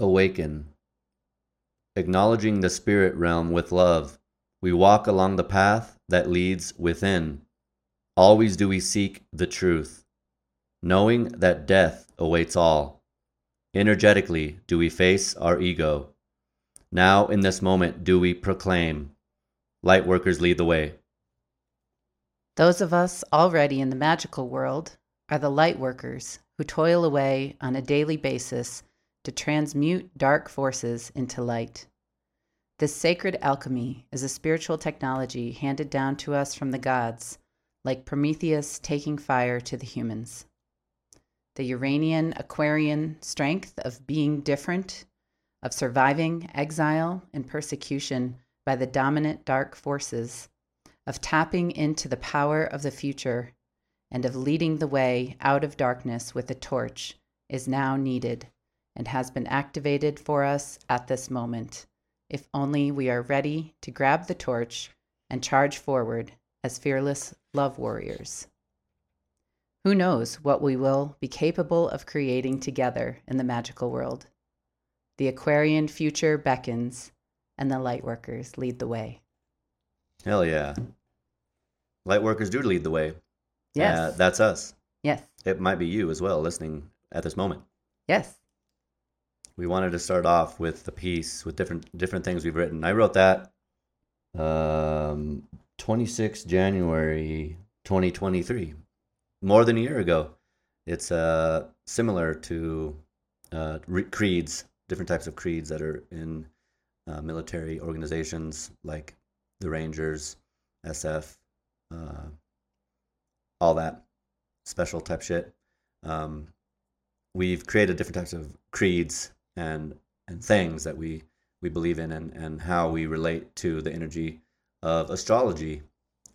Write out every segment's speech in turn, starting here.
awaken. Acknowledging the spirit realm with love, we walk along the path that leads within. Always do we seek the truth, knowing that death awaits all. Energetically do we face our ego. Now, in this moment, do we proclaim, Lightworkers lead the way. Those of us already in the magical world are the light workers who toil away on a daily basis to transmute dark forces into light. This sacred alchemy is a spiritual technology handed down to us from the gods, like Prometheus taking fire to the humans. The Uranian Aquarian strength of being different, of surviving exile and persecution by the dominant dark forces, of tapping into the power of the future, and of leading the way out of darkness with a torch is now needed and has been activated for us at this moment, if only we are ready to grab the torch and charge forward as fearless love warriors. Who knows what we will be capable of creating together in the magical world? The Aquarian future beckons, and the lightworkers lead the way. Hell yeah. Lightworkers do lead the way. Yes. Uh, that's us. yes. It might be you as well listening at this moment. Yes. We wanted to start off with the piece with different different things we've written. I wrote that um 26 January 2023. More than a year ago. It's uh similar to uh re- creeds, different types of creeds that are in uh, military organizations like the Rangers, SF, uh, all that special type shit. Um, we've created different types of creeds and and things that we we believe in and and how we relate to the energy of astrology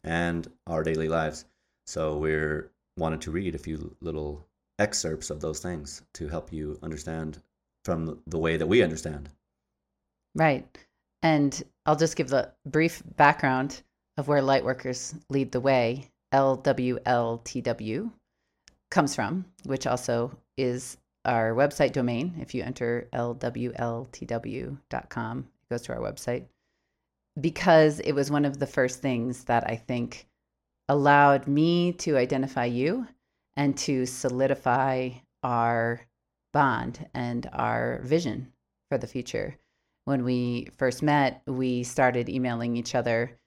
and our daily lives. So we're wanted to read a few little excerpts of those things to help you understand from the way that we understand. Right. And I'll just give the brief background of where Lightworkers Lead the Way, LWLTW, comes from, which also is our website domain. If you enter lwltw.com, it goes to our website. Because it was one of the first things that I think allowed me to identify you and to solidify our bond and our vision for the future. When we first met, we started emailing each other.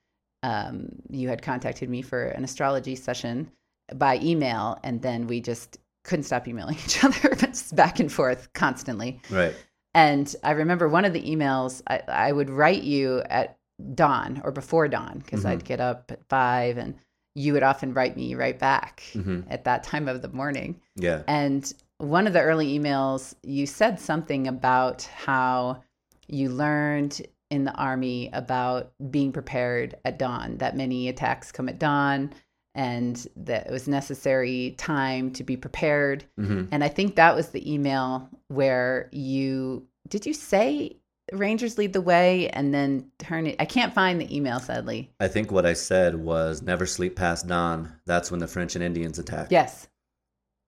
Um, you had contacted me for an astrology session by email, and then we just couldn't stop emailing each other, just back and forth constantly. Right. And I remember one of the emails I, I would write you at dawn or before dawn because Mhm. I'd get up at five, and you would often write me right back hmm at that time of the morning. Yeah. And one of the early emails, you said something about how you learned in the army about being prepared at dawn, that many attacks come at dawn, and that it was necessary time to be prepared. hmm And I think that was the email where you did you say Rangers lead the way and then turn it. I can't find the email, sadly. I think what I said was never sleep past dawn. That's when the French and Indians attacked. Yes.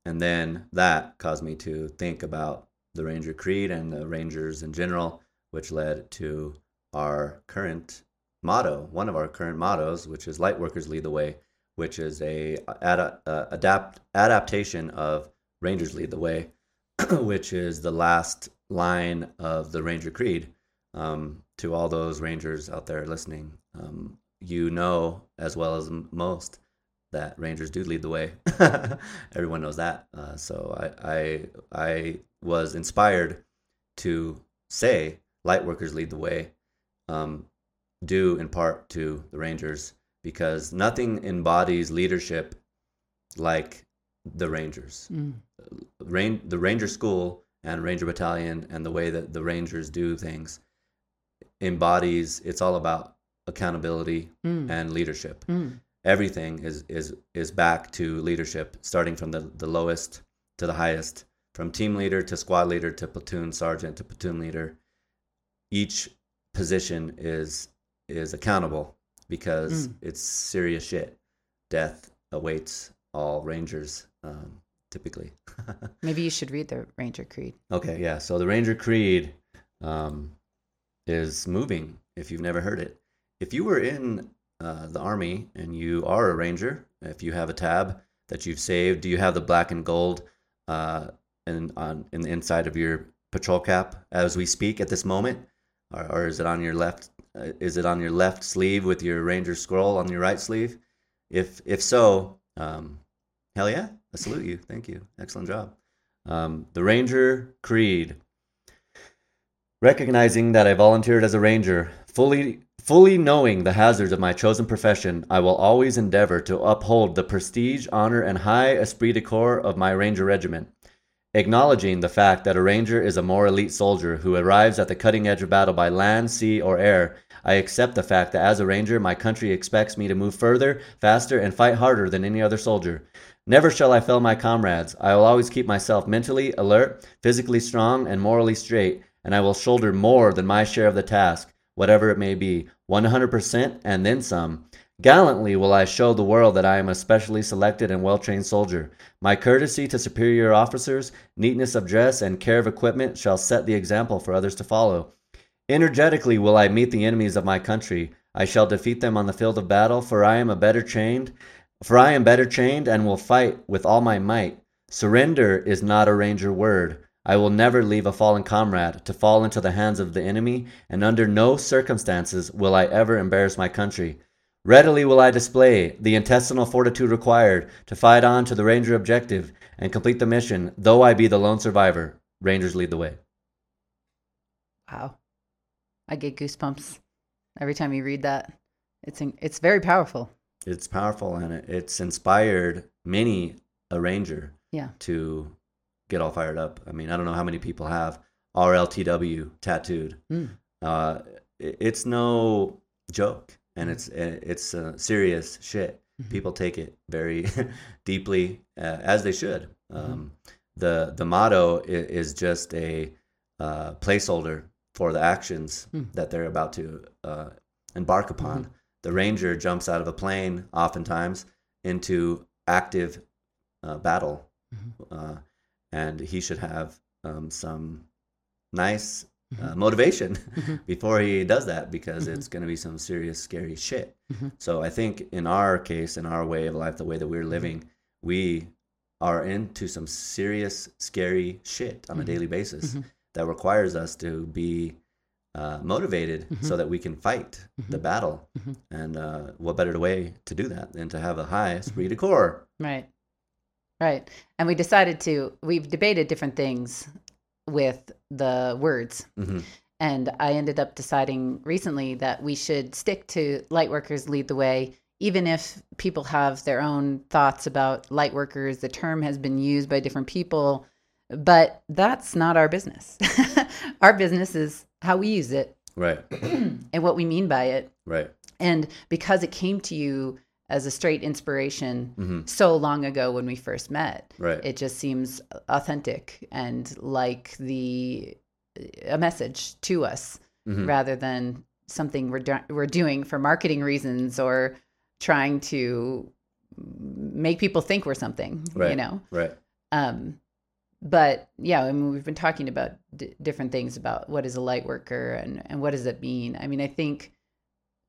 And then that caused me to think about the Ranger Creed and the Rangers in general, which led to our current motto, one of our current mottos, which is Lightworkers Lead the Way, which is a ada- uh, adapt adaptation of Rangers Lead the Way, which is the last line of the Ranger Creed. Um, to all those Rangers out there listening, um, you know as well as most that Rangers do lead the way. Everyone knows that. Uh, so I, I I was inspired to say Lightworkers lead the way, um, due in part to the Rangers because nothing embodies leadership like the Rangers. Mm. Rain, the Ranger School and Ranger Battalion and the way that the Rangers do things embodies. It's all about accountability Mm. and leadership Mm. everything is is is back to leadership starting from the the lowest to the highest from team leader to squad leader to platoon sergeant to platoon leader each position is is accountable because Mm. it's serious shit death awaits all rangers um, typically Maybe you should read the Ranger Creed. Okay, yeah. So the Ranger Creed um, is moving. If you've never heard it, if you were in uh, the army and you are a ranger, if you have a tab that you've saved, do you have the black and gold uh, in on in the inside of your patrol cap as we speak at this moment, or, or is it on your left? Uh, is it on your left sleeve with your ranger scroll on your right sleeve? If if so, um, hell yeah, I salute you. Thank you. Excellent job. Um, the Ranger Creed. Recognizing that I volunteered as a ranger, fully fully knowing the hazards of my chosen profession, I will always endeavor to uphold the prestige, honor, and high esprit de corps of my ranger regiment. Acknowledging the fact that a ranger is a more elite soldier who arrives at the cutting edge of battle by land, sea, or air, I accept the fact that as a ranger, my country expects me to move further, faster, and fight harder than any other soldier. Never shall I fail my comrades. I will always keep myself mentally alert, physically strong, and morally straight, and I will shoulder more than my share of the task, whatever it may be, 100% and then some. Gallantly will I show the world that I am a specially selected and well trained soldier. My courtesy to superior officers, neatness of dress, and care of equipment shall set the example for others to follow. Energetically will I meet the enemies of my country. I shall defeat them on the field of battle, for I am a better trained, for I am better trained and will fight with all my might. Surrender is not a ranger word. I will never leave a fallen comrade to fall into the hands of the enemy, and under no circumstances will I ever embarrass my country. Readily will I display the intestinal fortitude required to fight on to the Ranger objective and complete the mission, though I be the lone survivor. Rangers lead the way. Wow. I get goosebumps every time you read that. It's in, it's very powerful. It's powerful and it, it's inspired many a ranger Yeah. to get all fired up. I mean, I don't know how many people have RLTW tattooed. Mm. Uh, it- it's no joke, and it's it's uh, serious shit. Mhm. People take it very deeply, uh, as they should. Um, the The motto is, is just a uh, placeholder for the actions Mm. that they're about to uh, embark upon. The ranger jumps out of a plane, oftentimes, into active uh, battle, Mhm. uh, and he should have um, some nice uh, Mhm. motivation Mhm. before he does that because Mhm. it's going to be some serious, scary shit. So I think in our case, in our way of life, the way that we're living, we are into some serious, scary shit on a daily basis that requires us to be uh, motivated so Mhm. that we can fight the Mhm. battle. Mhm. And uh, what better way to do that than to have a high esprit de corps? Right. Right. And we decided to, we've debated different things with the words. Mhm. And I ended up deciding recently that we should stick to light workers lead the way, even if people have their own thoughts about light workers. The term has been used by different people, but that's not our business. our business is how we use it Right, and what we mean by it. right. And because it came to you as a straight inspiration hmm so long ago when we first met, Right. it just seems authentic and like the a message to us Mhm. rather than something we're do- we're doing for marketing reasons or trying to make people think we're something, you know. Right. Um, but yeah, I mean, we've been talking about d- different things about what is a light worker and and what does it mean. I mean, I think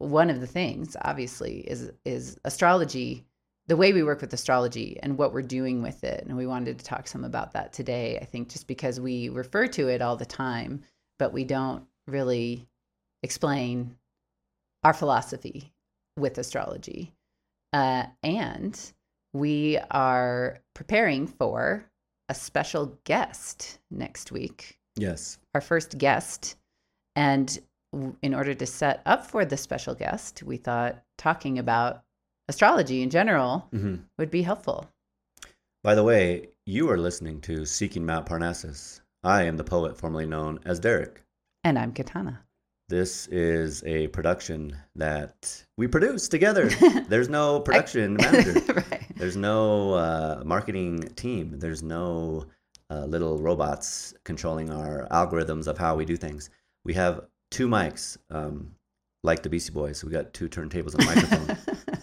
one of the things, obviously, is is astrology. The way we work with astrology and what we're doing with it, and we wanted to talk some about that today. I think just because we refer to it all the time, but we don't really explain our philosophy with astrology, uh, and we are preparing for a special guest next week, Yes. our first guest. And in order to set up for the special guest, we thought talking about astrology in general hmm would be helpful. By the way, you are listening to Seeking Mount Parnassus. I am the poet formerly known as Derek. And I'm Katana. This is a production that we produce together. There's no production manager. right. There's no uh, marketing team. There's no uh, little robots controlling our algorithms of how we do things. We have two mics, um, like the Beastie Boys. We got two turntables and a microphone.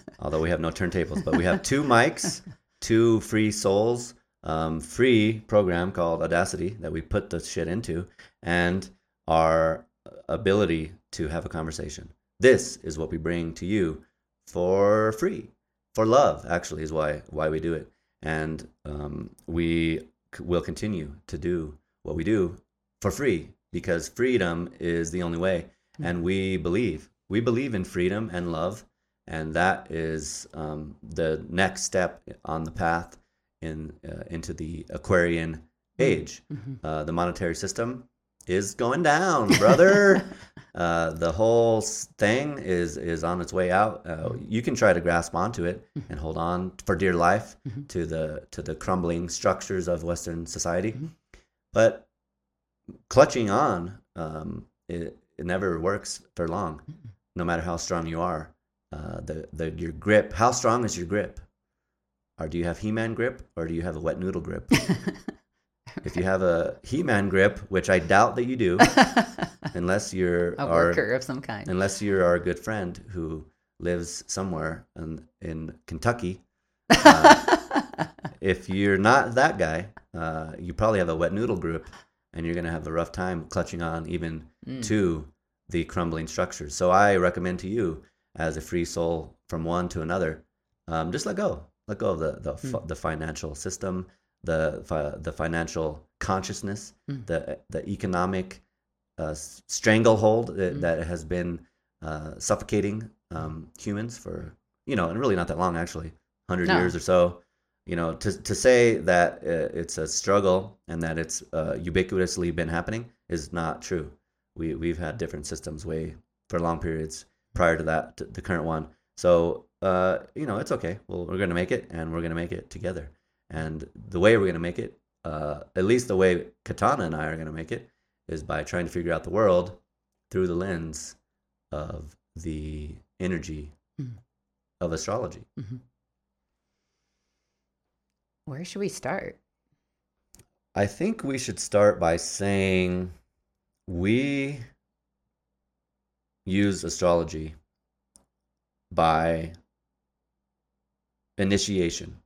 although we have no turntables, but we have two mics, two free souls, um, free program called Audacity that we put the shit into, and our ability to have a conversation. This is what we bring to you for free, for love. Actually, is why why we do it, and um, we c- will continue to do what we do for free because freedom is the only way, and we believe we believe in freedom and love, and that is um, the next step on the path in uh, into the Aquarian age. Mhm. Uh, the monetary system is going down, brother. uh, the whole thing is is on its way out. Uh, you can try to grasp onto it and hold on for dear life Mhm. to the to the crumbling structures of Western society, Mhm. but clutching on um, it, it never works for long. No matter how strong you are, uh, the the your grip. How strong is your grip? Or do you have He-Man grip, or do you have a wet noodle grip? if you have a He-Man grip, which I doubt that you do, unless you're a our, worker of some kind. unless you're our good friend who lives somewhere in, in Kentucky. Uh, if you're not that guy, uh, you probably have a wet noodle grip, and you're gonna have a rough time clutching on even Mm. to the crumbling structures. So I recommend to you, as a free soul from one to another, um, just let go. Let go of the the, fi- the financial system, the fi- the financial consciousness, Mm. the the economic uh, stranglehold that, Mm. that has been uh, suffocating um, humans for you know, and really not that long actually, hundred No. years or so. You know, to to say that uh, it's a struggle and that it's uh, ubiquitously been happening is not true. We we've had different systems way for long periods prior to that, to the current one. So uh, you know, it's okay. Well, we're gonna make it, and we're gonna make it together. And the way we're gonna make it, uh, at least the way Katana and I are gonna make it, is by trying to figure out the world through the lens of the energy Mm. of astrology. Where should we start? I think we should start by saying we use astrology by initiation.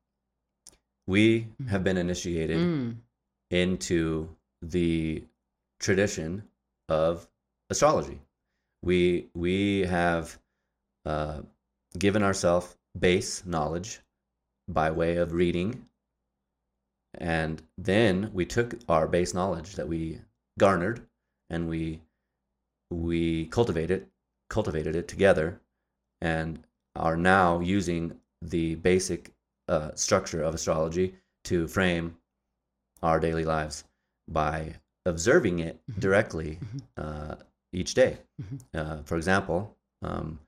We have been initiated Mm. into the tradition of astrology. We we have uh, given ourselves base knowledge by way of reading, and then we took our base knowledge that we garnered and we we cultivated cultivated it together, and are now using the basic uh, structure of astrology to frame our daily lives by observing it Mhm. directly Mhm. uh, each day. Mhm. Uh, for example, um,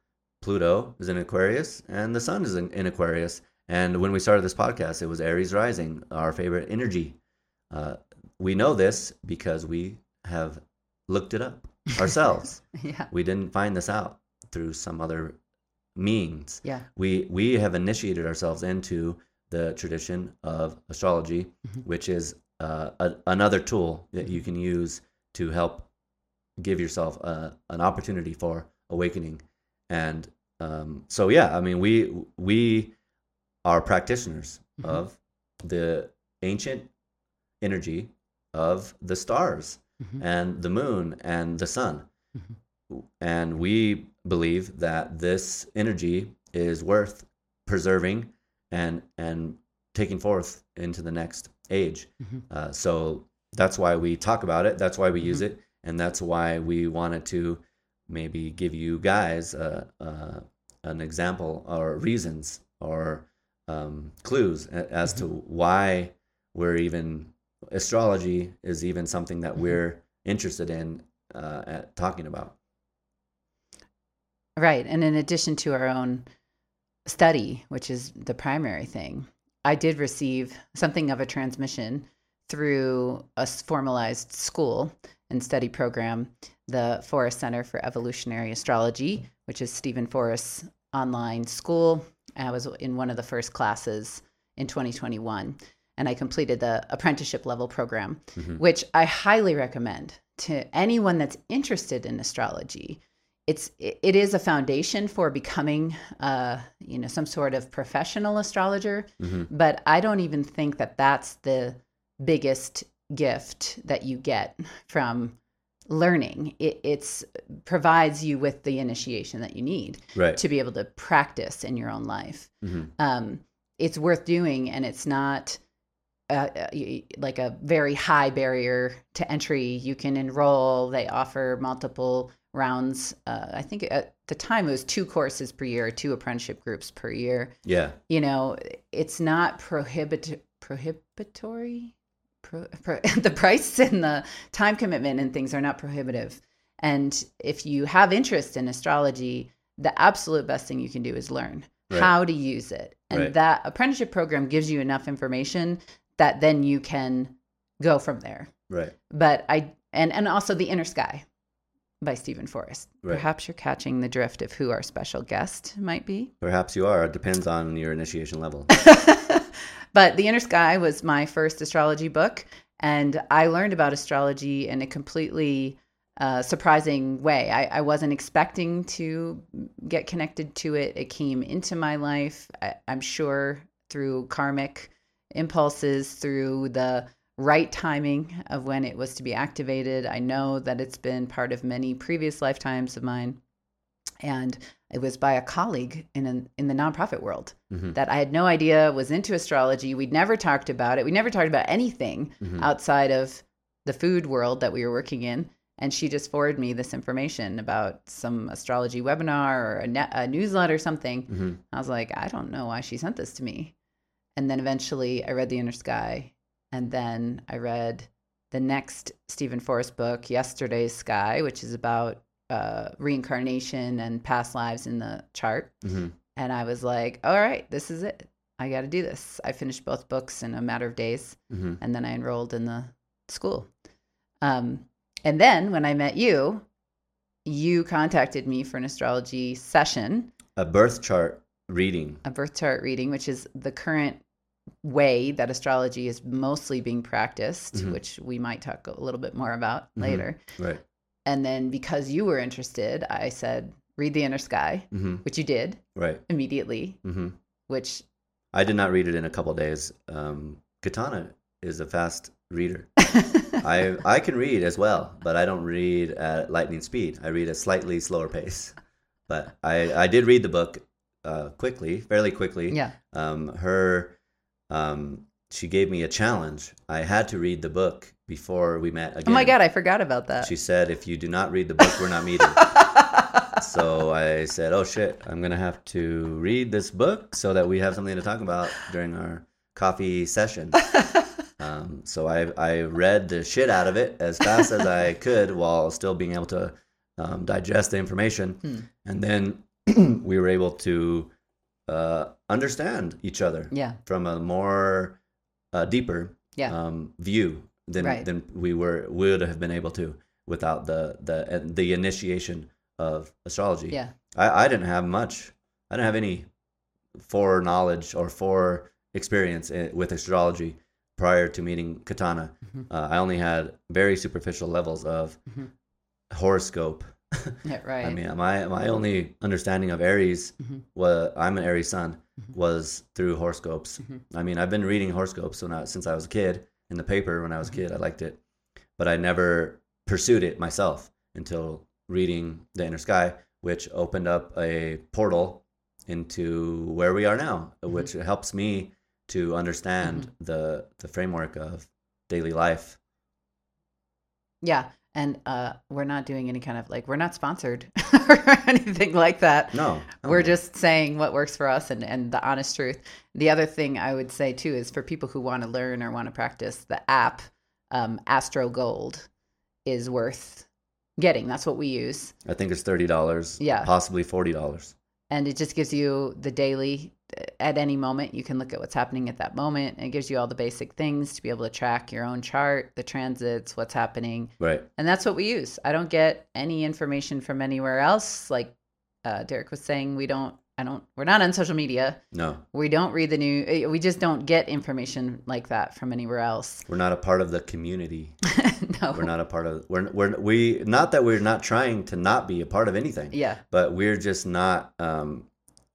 Pluto is in Aquarius and the Sun is in, in Aquarius. And when we started this podcast, it was Aries rising, our favorite energy. Uh, we know this because we have looked it up ourselves. Yeah. we didn't find this out through some other means Yeah. we we have initiated ourselves into the tradition of astrology, Mhm. which is uh, a, another tool that you can use to help give yourself a, an opportunity for awakening. And um, so, yeah, I mean, we we are practitioners Mhm. of the ancient energy of the stars Mhm. and the moon and the sun. And we believe that this energy is worth preserving and and taking forth into the next age. Mhm. Uh, so that's why we talk about it. That's why we use it, and that's why we wanted to maybe give you guys uh, uh, an example or reasons or um, clues as to why we're even astrology is even something that Mhm. we're interested in uh, at talking about. Right. And in addition to our own study, which is the primary thing, I did receive something of a transmission through a formalized school and study program, the Forrest Center for Evolutionary Astrology, which is Steven Forrest's online school. I was in one of the first classes in 2021, and I completed the apprenticeship level program, Mhm. which I highly recommend to anyone that's interested in astrology it's it is a foundation for becoming uh you know some sort of professional astrologer Mhm. but i don't even think that that's the biggest gift that you get from learning. It it's provides you with the initiation that you need Right. to be able to practice in your own life. hmm Um, it's worth doing, and it's not uh, like a very high barrier to entry. You can enroll. They offer multiple rounds. Uh, I think at the time it was two courses per year, two apprenticeship groups per year. Yeah. You know, it's not prohibit prohibitory. Pro, pro, the price and the time commitment and things are not prohibitive. And if you have interest in astrology, the absolute best thing you can do is learn Right. how to use it. And Right. that apprenticeship program gives you enough information that then you can go from there. Right. But I and and also The Inner Sky by Steven Forrest. Right. Perhaps you're catching the drift of who our special guest might be. Perhaps you are. It depends on your initiation level. but The Inner Sky was my first astrology book, and I learned about astrology in a completely uh, surprising way. I, I wasn't expecting to get connected to it. It came into my life, I, I'm sure, through karmic impulses, through the right timing of when it was to be activated. I know that it's been part of many previous lifetimes of mine. And it was by a colleague in an, in the nonprofit world hmm that I had no idea was into astrology. We'd never talked about it. We never talked about anything hmm outside of the food world that we were working in. And she just forwarded me this information about some astrology webinar or a, ne- a newsletter or something. hmm I was like, I don't know why she sent this to me. And then eventually I read The Inner Sky. And then I read the next Steven Forrest book, Yesterday's Sky, which is about uh, reincarnation and past lives in the chart. hmm And I was like, all right, this is it. I got to do this. I finished both books in a matter of days. hmm And then I enrolled in the school. Um, and then when I met you, you contacted me for an astrology session, A birth chart reading. a birth chart reading, which is the current way that astrology is mostly being practiced, Mhm. which we might talk a little bit more about Mhm. later. Right. And then because you were interested, I said, read The Inner Sky, hmm which you did Right. immediately, hmm which I did not read it in a couple days. Um, Katana is a fast reader. I I can read as well, but I don't read at lightning speed. I read at slightly slower pace. But I I did read the book uh, quickly, fairly quickly. yeah. Um, her um, she gave me a challenge. I had to read the book before we met again. Oh my God, I forgot about that. She said, "If you do not read the book, we're not meeting." so I said, "Oh shit, I'm gonna have to read this book so that we have something to talk about during our coffee session." Um, so I I read the shit out of it as fast as I could while still being able to um, digest the information, Hmm. and then we were able to uh, understand each other yeah. from a more uh, deeper Yeah. um, view than Right. than we were would have been able to without the the uh, the initiation of astrology. Yeah. I, I didn't have much. I didn't have any foreknowledge or fore experience with astrology prior to meeting Katana. Mhm. Uh, I only had very superficial levels of Mhm. horoscope. Yeah, right. I mean, my my only understanding of Aries Mhm. was I'm an Aries sun Mhm. was through horoscopes. Mhm. I mean, I've been reading horoscopes when I, since I was a kid in the paper when I was a kid. I liked it, but I never pursued it myself until reading The Inner Sky, which opened up a portal into where we are now, which helps me to understand the the framework of daily life. yeah. And uh, we're not doing any kind of like, we're not sponsored or anything like that. No, We're just saying what works for us and, and the honest truth. The other thing I would say too is for people who want to learn or want to practice, the app um, Astro Gold is worth getting. That's what we use. I think it's thirty dollars. Yeah. possibly forty dollars. And it just gives you the daily, at any moment, you can look at what's happening at that moment. It gives you all the basic things to be able to track your own chart, the transits, what's happening. Right. And that's what we use. I don't get any information from anywhere else. Like uh, Derek was saying, we don't, I don't, we're not on social media. No, We don't read the new, eh, we just don't get information like that from anywhere else. we're not a part of the community. no. We're not a part of. We're we're we not that we're not trying to not be a part of anything. Yeah. but we're just not um,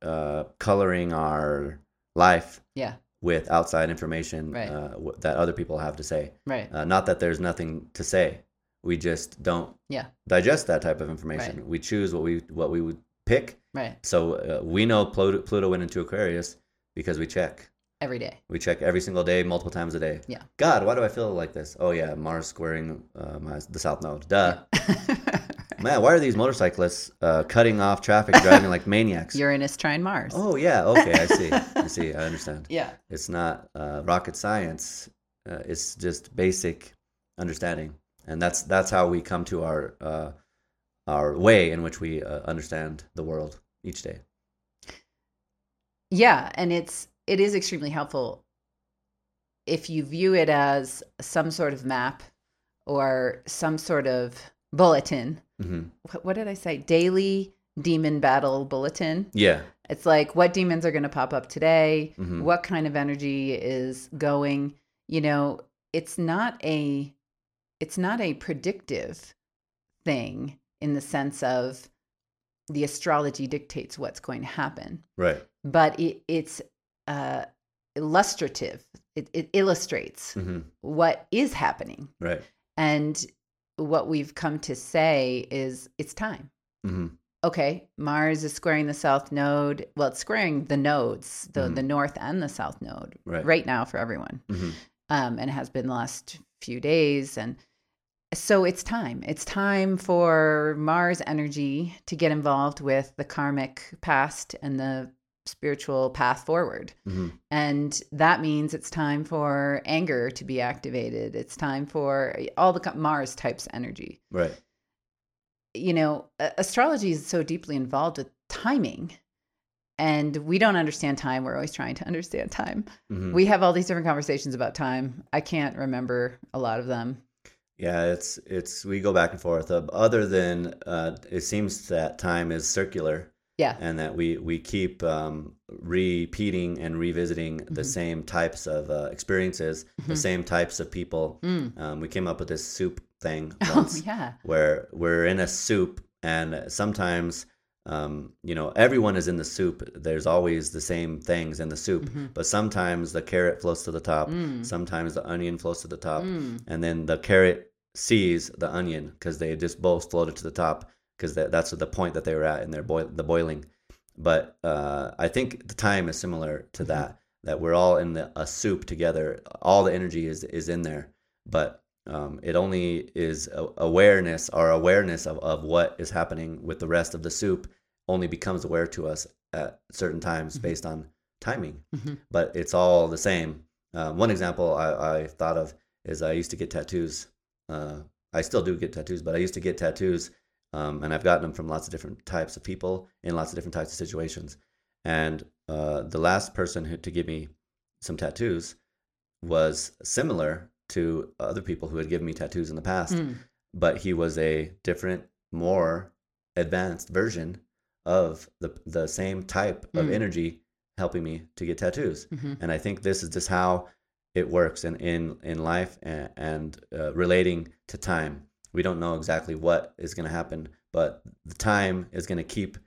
uh, coloring our life Yeah. with outside information Right. uh, w- that other people have to say. Right. Uh, not that there's nothing to say. We just don't Yeah. digest that type of information. We choose what we what we would pick. Right. So uh, we know Pluto, Pluto went into Aquarius because we check. Every day. We check every single day, multiple times a day. Yeah. God, why do I feel like this? Oh yeah, Mars squaring uh, my, the South Node. Duh. Man, why are these motorcyclists uh, cutting off traffic, driving like maniacs? Uranus trine Mars. Oh yeah, okay, I see. I see. I understand. Yeah. It's not uh, rocket science. Uh, it's just basic understanding, and that's that's how we come to our uh, our way in which we uh, understand the world each day. Yeah, and it's it is extremely helpful if you view it as some sort of map or some sort of bulletin. hmm What, what did I say? Daily demon battle bulletin. Yeah. It's like what demons are going to pop up today, Mhm. what kind of energy is going. You know, it's not a it's not a predictive thing in the sense of the astrology dictates what's going to happen Right. but it, it's uh, illustrative. It, it illustrates hmm what is happening. Right. And what we've come to say is it's time. hmm Okay, Mars is squaring the south node. Well, it's squaring the nodes, the, Mhm. the north and the south node Right. right now for everyone. hmm Um, and it has been the last few days. And so it's time. It's time for Mars energy to get involved with the karmic past and the spiritual path forward. hmm And that means it's time for anger to be activated. It's time for all the Mars types energy. Right. You know, astrology is so deeply involved with timing. And we don't understand time. We're always trying to understand time. hmm We have all these different conversations about time. I can't remember a lot of them. Yeah, it's it's we go back and forth. Other than uh, it seems that time is circular, Yeah. and that we we keep um, repeating and revisiting the Mhm. same types of uh, experiences, the Mhm. same types of people. Mm. Um, we came up with this soup thing Oh, once, yeah. where we're in a soup, and sometimes um, you know everyone is in the soup. There's always the same things in the soup, Mhm. but sometimes the carrot floats to the top, Mm. sometimes the onion floats to the top Mm. and then the carrot sees the onion because they just both floated to the top because that, that's the point that they were at in their boil the boiling. But uh, I think the time is similar to Mhm. that. That we're all in the, a soup together. All the energy is is in there, but um, it only is awareness. Our awareness of, of what is happening with the rest of the soup only becomes aware to us at certain times Mhm. based on timing. Mhm. But it's all the same. Uh, one example I, I thought of is I used to get tattoos. Uh, I still do get tattoos, but I used to get tattoos, um, and I've gotten them from lots of different types of people in lots of different types of situations. And uh, the last person who to give me some tattoos was similar to other people who had given me tattoos in the past, Mm. but he was a different, more advanced version of the the same type of Mm. energy helping me to get tattoos Mhm. and I think this is just how it works in in in life and, and uh, relating to time. We don't know exactly what is going to happen, but the time is going to keep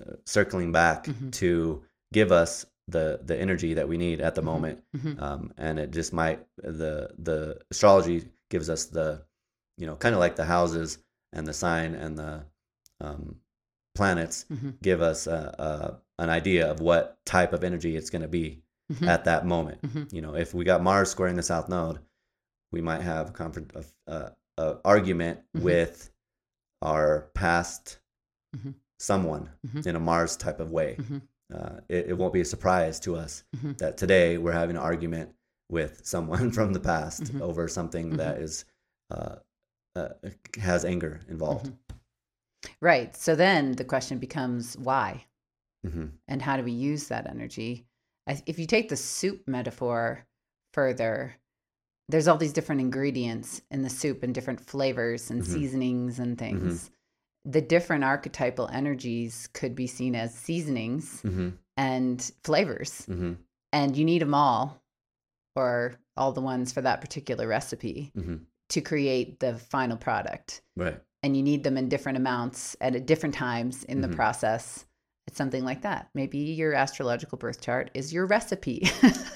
uh, circling back Mhm. to give us the the energy that we need at the Mhm. moment. Mhm. Um, and it just might the the astrology gives us the you know kind of like the houses and the sign and the um, planets Mhm. give us a, a, an idea of what type of energy it's going to be Mhm. at that moment. Mhm. You know, if we got Mars squaring the South Node, we might have a, a, argument Mhm. with our past Mhm. someone Mhm. in a Mars type of way. Mhm. Uh, it, it won't be a surprise to us Mhm. that today we're having an argument with someone from the past over something that is uh, uh, has anger involved. Right. So then the question becomes why hmm and how do we use that energy? If you take the soup metaphor further, there's all these different ingredients in the soup and different flavors and Mhm. seasonings and things. The different archetypal energies could be seen as seasonings hmm and flavors, hmm and you need them all or all the ones for that particular recipe hmm to create the final product. Right. and you need them in different amounts at different times in the process. It's something like that. Maybe your astrological birth chart is your recipe.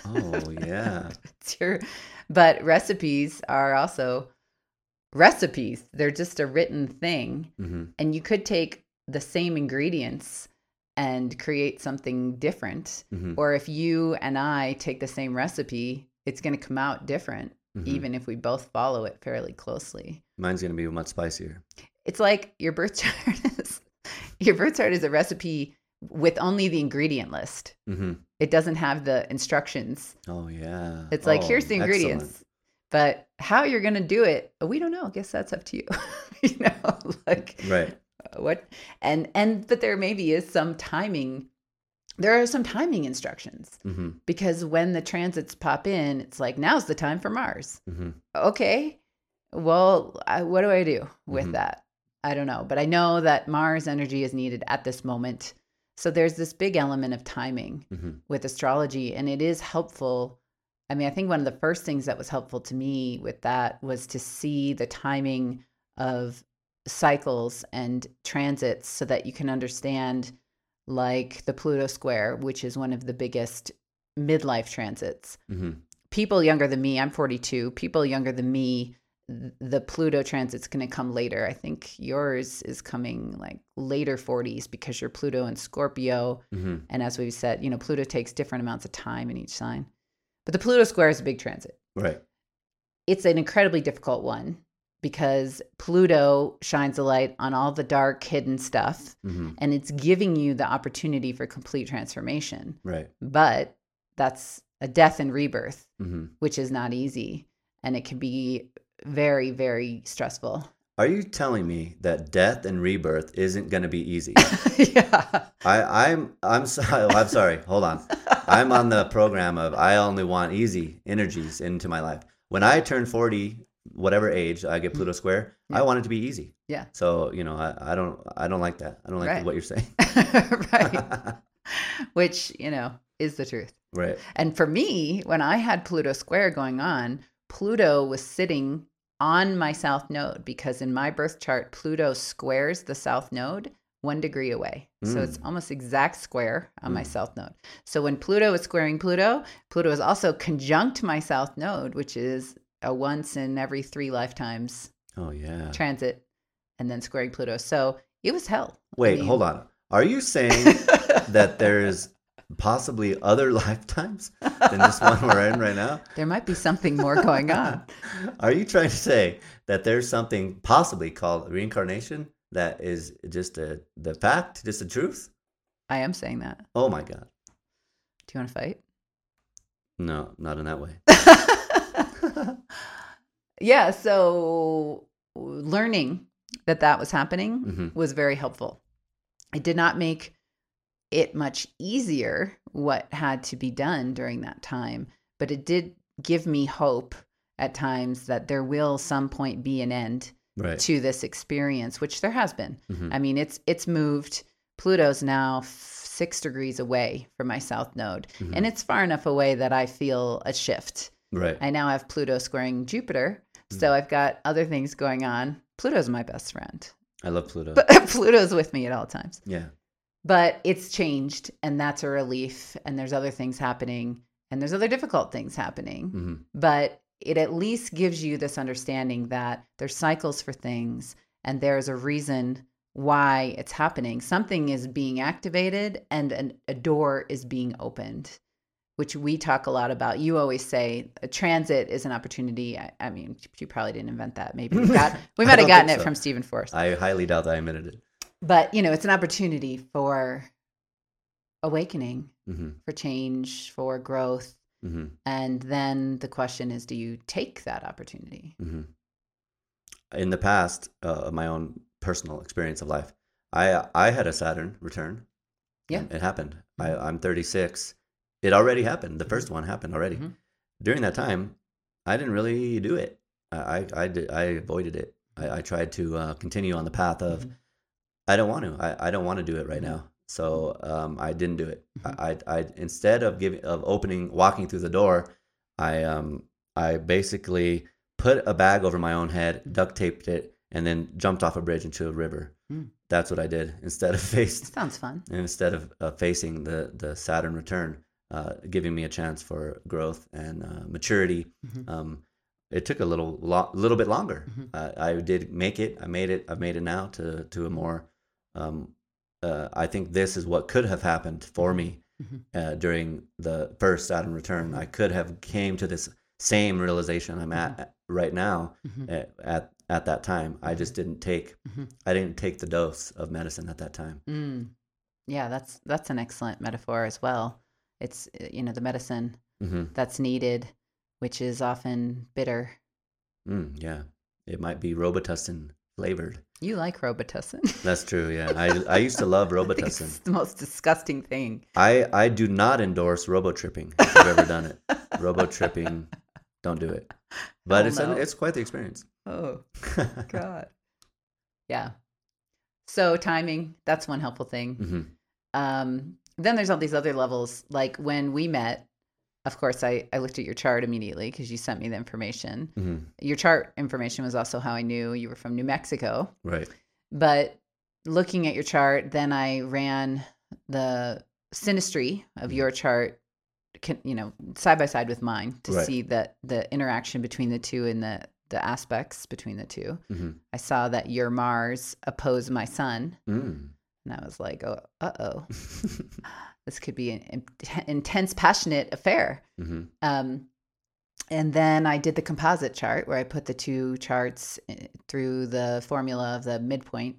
Oh, yeah. it's your, but recipes are also recipes. They're just a written thing. hmm And you could take the same ingredients and create something different. hmm Or if you and I take the same recipe, it's going to come out different, hmm even if we both follow it fairly closely. Mine's gonna be much spicier. It's like your birth chart is your birth chart is a recipe with only the ingredient list. hmm It doesn't have the instructions. Oh yeah. It's like Oh, here's the excellent. ingredients. But how you're to do it, we don't know. I guess that's up to you. you know, like Right. what and and but there maybe is some timing there are some timing instructions hmm because when the transits pop in it's like now's the time for mars hmm okay well I, what do i do with Mhm. that i don't know but i know that mars energy is needed at this moment so there's this big element of timing hmm with astrology and it is helpful. I mean i think one of the first things that was helpful to me with that was to see the timing of cycles and transits so that you can understand like the pluto square which is one of the biggest midlife transits. Hmm people younger than me i'm 42 people younger than me the pluto transit's going to come later i think yours is coming like later 40s because you're pluto and scorpio hmm and as we've said, you know, Pluto takes different amounts of time in each sign. But the Pluto square is a big transit. Right. It's an incredibly difficult one because Pluto shines a light on all the dark, hidden stuff, hmm and it's giving you the opportunity for complete transformation. Right. But that's a death and rebirth, hmm which is not easy. And it can be very, very stressful. Are you telling me that death and rebirth isn't going to be easy? yeah. I, I'm I'm sorry. I'm sorry. Hold on. I'm on the program of I only want easy energies into my life. When I turn 40, whatever age I get Pluto square, I want it to be easy. Yeah. So you know, I, I don't I don't like that. I don't like Right. what you're saying. right. Which, you know, is the truth. right. And for me, when I had Pluto square going on, Pluto was sitting on my south node because in my birth chart, Pluto squares the south node one degree away. So it's Mm. almost exact square on my Mm. south node. So when Pluto is squaring Pluto, Pluto is also conjunct my south node, which is a once in every three lifetimes Oh yeah. transit and then squaring Pluto. So it was hell. I Wait, mean- hold on. Are you saying that there's possibly other lifetimes than this one we're in right now? there might be something more going on. Are you trying to say that there's something possibly called reincarnation that is just a, the fact, just the truth? I am saying that. Oh my God. Do you want to fight? No, not in that way. yeah, so learning that that was happening hmm was very helpful. It did not make it much easier what had to be done during that time, but it did give me hope at times that there will some point be an end Right. to this experience, which there has been. hmm I mean, it's it's moved. Pluto's now f- six degrees away from my south node, Mhm. and it's far enough away that I feel a shift. Right. I now have Pluto squaring Jupiter, so I've got other things going on. Pluto's my best friend, I love Pluto. but Pluto's with me at all times. yeah. But it's changed, and that's a relief. And there's other things happening, and there's other difficult things happening. hmm But it at least gives you this understanding that there's cycles for things, and there's a reason why it's happening. Something is being activated, and an, a door is being opened. Which we talk a lot about. You always say a transit is an opportunity. I, I mean, you probably didn't invent that. Maybe we got we might have gotten it so. from Steven Forrest I highly doubt that I admitted it. But you know it's an opportunity for awakening hmm for change for growth hmm and then the question is do you take that opportunity hmm In the past, uh, my own personal experience of life, I I had a Saturn return. Yeah. It happened. I, I'm 36. It already happened. The 1st one happened already. Mhm. During that time, I didn't really do it. I I I, did, I avoided it. I, I tried to uh, continue on the path of. I don't want to. I, I don't want to do it right Mhm. now. So um, I didn't do it. Mhm. I, I, instead of giving of opening walking through the door, I um I basically put a bag over my own head, duct taped it, and then jumped off a bridge into a river. Mm. That's what I did instead of face sounds fun instead of uh, facing the the Saturn return, uh, giving me a chance for growth and uh, maturity. Mhm. Um, it took a little lo- little bit longer. Mhm. Uh, I did make it. I made it. I've made it now to to a more. Um, uh, I think this is what could have happened for me Mhm. uh, during the first Saturn return. I could have came to this same realization I'm at right now Mhm. at, at at that time. I just didn't take. Mhm. I didn't take the dose of medicine at that time. Mm. Yeah, that's that's an excellent metaphor as well. It's uh, you know the medicine that's needed, which is often bitter. Mm, yeah, it might be Robitussin flavored. You like Robitussin. That's true. Yeah, I I used to love think it's the most disgusting thing. I I do not endorse robotripping. If you've ever done it, robotripping, don't do it. But it's no. it's quite the experience. Oh God. Yeah. So timing, that's one helpful thing. hmm Um, then there's all these other levels. Like when we met, of course, I, I looked at your chart immediately because you sent me the information. hmm Your chart information was also how I knew you were from New Mexico. Right. But looking at your chart, then I ran the synastry of Mhm. your chart, can, you know, side by side with mine to Right. see that the interaction between the two and the the aspects between the two. hmm I saw that your Mars opposed my Sun, Mm. and I was like, oh, uh oh, this could be an in- intense, passionate affair. hmm Um, and then I did the composite chart where I put the two charts eh, through the formula of the midpoint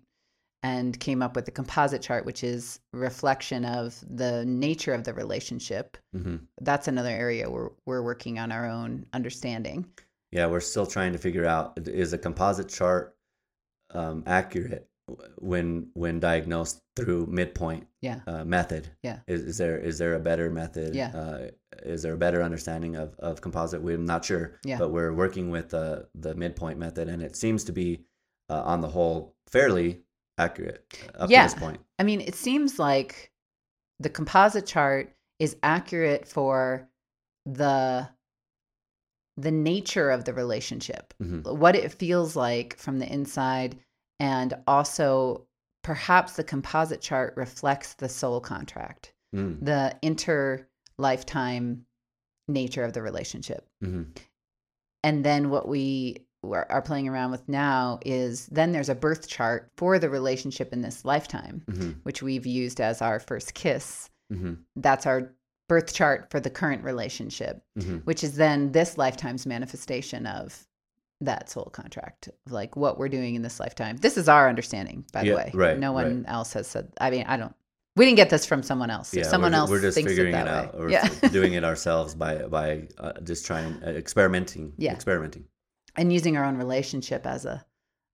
and came up with the composite chart, which is reflection of the nature of the relationship. hmm That's another area where we're working on our own understanding. Yeah, we're still trying to figure out is a composite chart um, accurate when when diagnosed through midpoint Yeah. uh, method. Yeah. Is, is there is there a better method? Yeah. Uh, is there a better understanding of, of composite? We're not sure. Yeah. But we're working with the the midpoint method, and it seems to be uh, on the whole fairly accurate up Yeah. to this point. I mean, it seems like the composite chart is accurate for the the nature of the relationship, hmm what it feels like from the inside, and also perhaps the composite chart reflects the soul contract, Mm. the inter lifetime nature of the relationship. hmm And then what we are playing around with now is then there's a birth chart for the relationship in this lifetime hmm which we've used as our first kiss. hmm That's our birth chart for the current relationship, hmm which is then this lifetime's manifestation of that soul contract, of like what we're doing in this lifetime. This is our understanding, by Yeah, the way. right, No one else has said. I mean, I don't. We didn't get this from someone else. If someone we're, else we're just thinks figuring it it, out, way. or yeah. doing it ourselves by by uh, just trying uh, experimenting. Yeah. experimenting. and using our own relationship as a,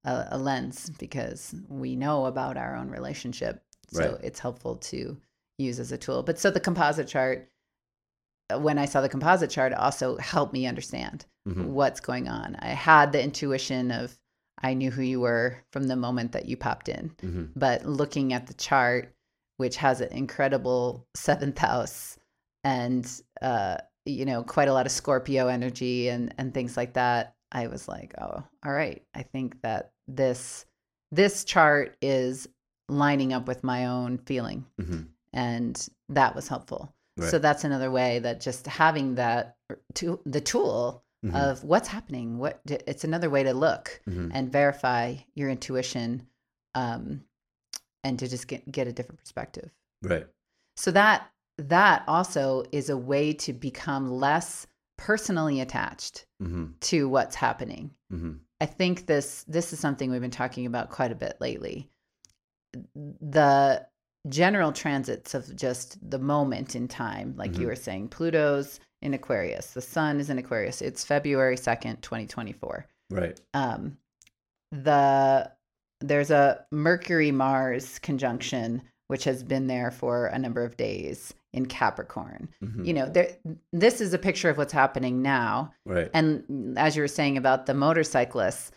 a a lens because we know about our own relationship so Right. it's helpful to use as a tool but so the composite chart uh, when i saw the composite chart also helped me understand hmm what's going on. I had the intuition of i knew who you were from the moment that you popped in. Hmm but looking at the chart which has an incredible seventh house and uh you know quite a lot of scorpio energy and and things like that i was like oh all right. I think that this this chart is lining up with my own feeling. Hmm and that was helpful. Right. so that's another way that just having that to the tool Mhm. of what's happening what it's another way to look hmm and verify your intuition um, and to just get, get a different perspective Right. so that that also is a way to become less personally attached hmm to what's happening hmm i think this this is something we've been talking about quite a bit lately the general transits of just the moment in time like you Mhm. were saying pluto's in aquarius the sun is in aquarius it's february 2nd 2024 Right. um, the there's a Mercury Mars conjunction which has been there for a number of days in Capricorn. hmm You know, there this is a picture of what's happening now. Right. And as you were saying about the motorcyclists,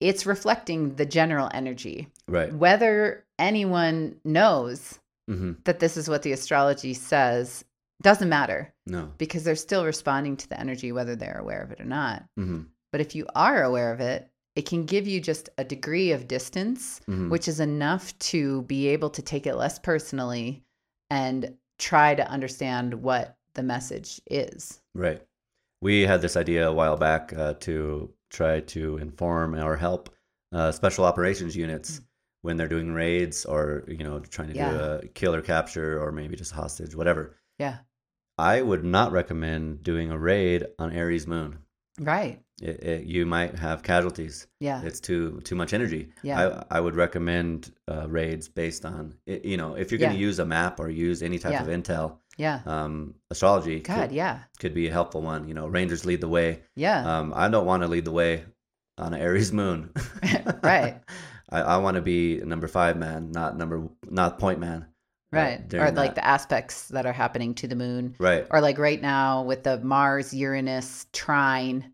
it's reflecting the general energy. right. Whether anyone knows hmm that this is what the astrology says doesn't matter No. because they're still responding to the energy whether they're aware of it or not. hmm But if you are aware of it, it can give you just a degree of distance, hmm which is enough to be able to take it less personally and try to understand what the message is. Right. we had this idea a while back uh, to try to inform or help uh, special operations units when they're doing raids or you know trying to do a kill or capture or maybe just hostage, whatever. Yeah. I would not recommend doing a raid on Aries moon. Right. It, it, you might have casualties. Yeah. It's too too much energy. Yeah. I I would recommend uh, raids based on you know if you're going to Yeah. use a map or use any type Yeah. of intel. Yeah. Um, astrology God, could, yeah. could be a helpful one. You know, Rangers lead the way. Yeah. Um, I don't want to lead the way on an Aries moon. Right. I, I want to be number five man, not number not point man. Uh, right. Or like that. the aspects that are happening to the moon. right. Or like right now with the Mars Uranus trine.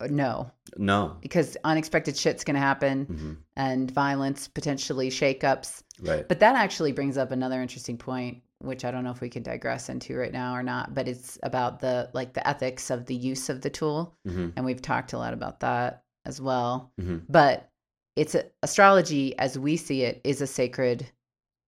uh, No, No. because unexpected shit's going to happen hmm and violence, potentially shakeups. Right. But that actually brings up another interesting point, which I don't know if we can digress into right now or not, but it's about the like the ethics of the use of the tool. hmm And we've talked a lot about that as well. hmm But it's a, astrology as we see it is a sacred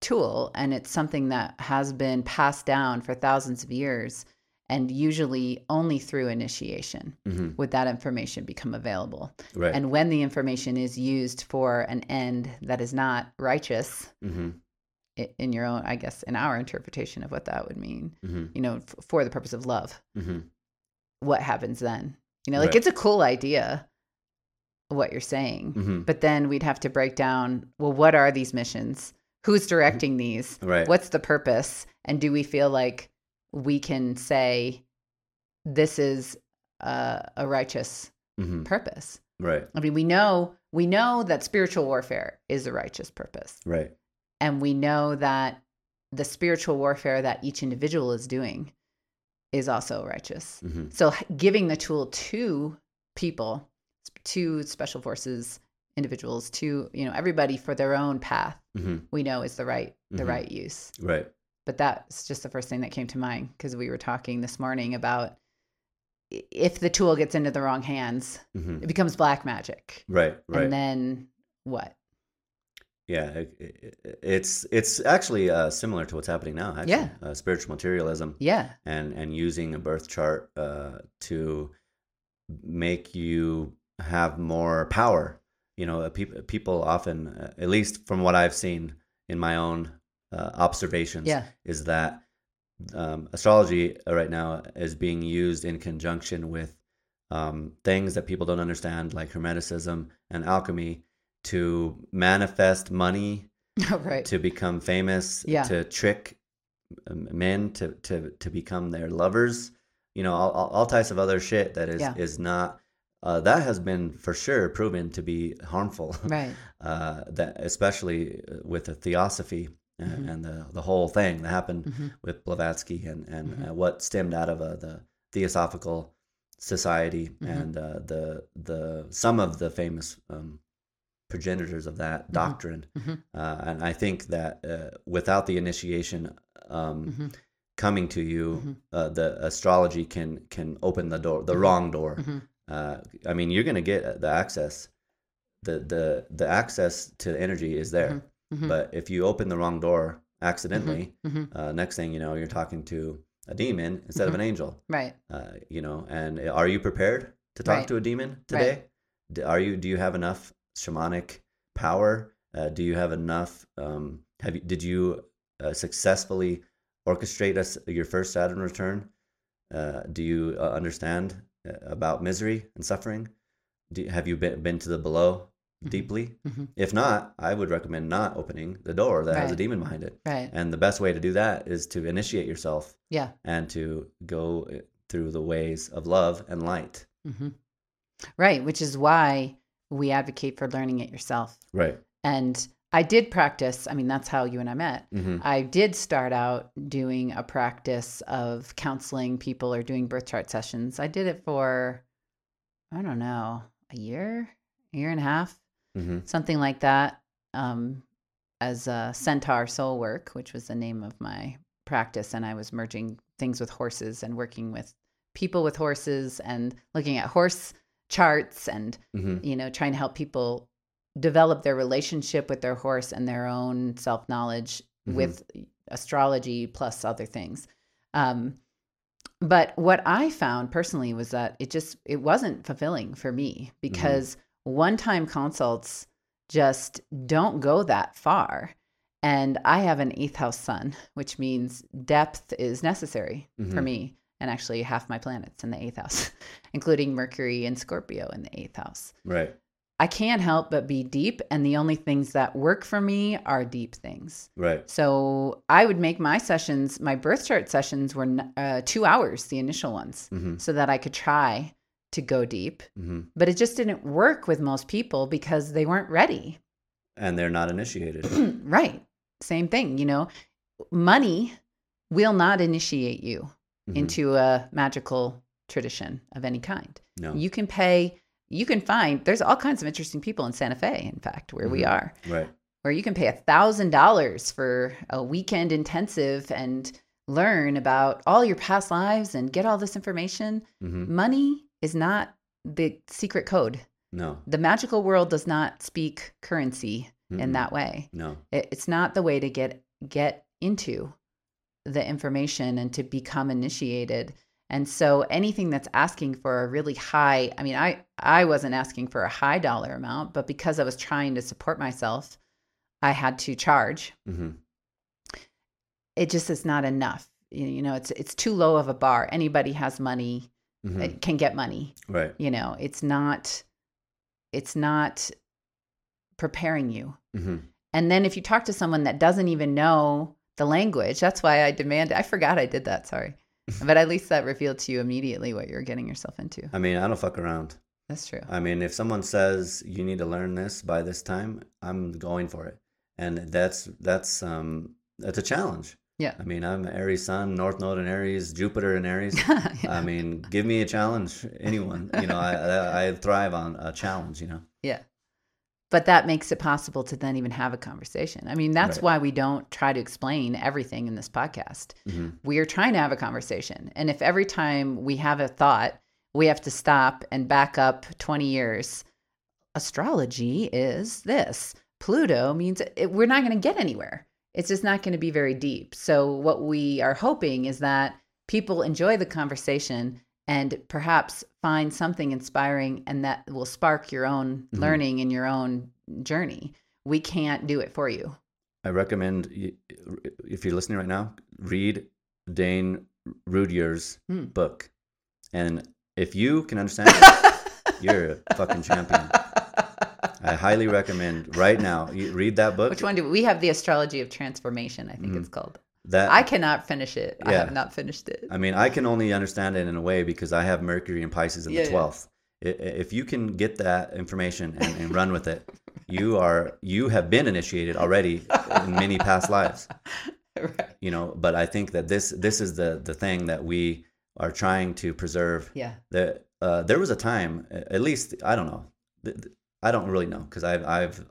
tool and it's something that has been passed down for thousands of years and usually only through initiation hmm would that information become available. Right. And when the information is used for an end that is not righteous, hmm in your own, I guess, in our interpretation of what that would mean, hmm you know, f- for the purpose of love, hmm what happens then? You know, like Right. it's a cool idea, what you're saying, hmm but then we'd have to break down well, what are these missions? Who's directing these? Right. What's the purpose? And do we feel like we can say this is uh, a righteous hmm purpose? Right. I mean, we know we know that spiritual warfare is a righteous purpose. Right. and we know that the spiritual warfare that each individual is doing is also righteous. hmm So giving the tool to people, to special forces individuals, to you know everybody for their own path, hmm we know is the right the Mhm. right use. Right. But that's just the first thing that came to mind because we were talking this morning about if the tool gets into the wrong hands, hmm it becomes black magic. Right. Right. And then what? Yeah, it, it, it's it's actually uh, similar to what's happening now. Actually. Yeah. uh, spiritual materialism Yeah. and and using a birth chart uh, to make you have more power. You know, people people often, uh, at least from what I've seen in my own uh, observations, Yeah. is that um, astrology uh, right now is being used in conjunction with um, things that people don't understand, like hermeticism and alchemy, to manifest money, right. to become famous, Yeah. to trick um, men to, to, to become their lovers. You know, all, all, all types of other shit that is Yeah. is not. Uh, that has been for sure proven to be harmful. right. uh, that especially uh, with the theosophy uh, Mhm. and the the whole thing that happened Mhm. with Blavatsky and and Mhm. uh, what stemmed out of uh, the Theosophical Society Mhm. and uh, the the some of the famous um, progenitors of that doctrine. Mhm. Uh, and I think that uh, without the initiation um, coming to you, Mhm. uh, the astrology can can open the door, the Mhm. wrong door. Mhm. Uh, I mean, you're gonna get the access. The the the access to energy is there, Mhm. but if you open the wrong door accidentally, Mhm. uh, next thing you know, you're talking to a demon instead of Mhm. an angel. Right. Uh, you know, and are you prepared to talk Right. to a demon today? D Are you? Do you have enough shamanic power? Uh, do you have enough? Um, have you? Did you uh, successfully orchestrate us your first Saturn return? Uh, do you uh, understand uh, about misery and suffering? Do, have you been been to the below Mhm. deeply? Mhm. If not, I would recommend not opening the door that has a demon behind it. Right. And the best way to do that is to initiate yourself Yeah. and to go uh, through the ways of love and light. hmm Right. Which is why we advocate for learning it yourself. Right. And I did practice. I mean, that's how you and I met. hmm I did start out doing a practice of counseling people or doing birth chart sessions. I did it for, I don't know, a year, a year and a half, hmm something like that, um, as a Centaur Soul Work, which was the name of my practice. And I was merging things with horses and working with people with horses and looking at horse charts and hmm you know, trying to help people develop their relationship with their horse and their own self knowledge Mhm. with astrology plus other things. Um, but what I found personally was that it just it wasn't fulfilling for me because one-time consults just don't go that far. And I have an eighth house sun, which means depth is necessary for Mhm. me. And actually, half my planets in the eighth house, including Mercury and Scorpio in the eighth house. Right. I can't help but be deep. And the only things that work for me are deep things. Right. So I would make my sessions, my birth chart sessions were uh, two hours, the initial ones, Mm-hmm. so that I could try to go deep. Mm-hmm. But it just didn't work with most people because they weren't ready. And they're not initiated. right. Same thing, you know. Money will not initiate you Mhm. into a magical tradition of any kind. no. You can pay, you can find, there's all kinds of interesting people in Santa Fe, in fact, where we Mhm. are, right. where you can pay a thousand dollars for a weekend intensive and learn about all your past lives and get all this information. Mm-hmm. Money is not the secret code. No. The magical world does not speak currency in Mm-mm. that way. No. It, it's not the way to get get into the information and to become initiated. And so anything that's asking for a really high, I mean, I I wasn't asking for a high dollar amount, but because I was trying to support myself, I had to charge. Mm-hmm. It just is not enough. You know, it's it's too low of a bar. Anybody has money Mm-hmm. uh, can get money. Right. You know, it's not it's not preparing you. Mm-hmm. And then if you talk to someone that doesn't even know the language, that's why I demand I forgot I did that, sorry. But at least that revealed to you immediately what you're getting yourself into. I mean, I don't fuck around. That's true. I mean, if someone says you need to learn this by this time, I'm going for it, and that's that's um that's a challenge. Yeah. I mean, I'm Aries Sun, North Node in Aries, Jupiter in Aries. Yeah. I mean, give me a challenge, anyone. You know, I, I I thrive on a challenge. You know. Yeah. But that makes it possible to then even have a conversation. I mean, that's Right. why we don't try to explain everything in this podcast. hmm We are trying to have a conversation. And if every time we have a thought, we have to stop and back up 20 years, astrology is this. Pluto means it, we're not going to get anywhere. It's just not going to be very deep. So, what we are hoping is that people enjoy the conversation and perhaps find something inspiring and that will spark your own Mhm. learning and your own journey. We can't do it for you. I recommend if you're listening right now, read Dane Rudhyar's Hmm. book, and if you can understand it, you're a fucking champion. I highly recommend right now. You read that book. Which one do we have? The Astrology of Transformation, I think it's called. That I cannot finish it. I have not finished it. I mean, I can only understand it in a way because I have Mercury and Pisces in Yeah, the twelfth. I If you can get that information and, and run with it, you are you have been initiated already in many past lives. right. You know, but I think that this this is the the thing that we are trying to preserve. Yeah. That uh, there was a time, at least I don't know, I don't really know because I've I've,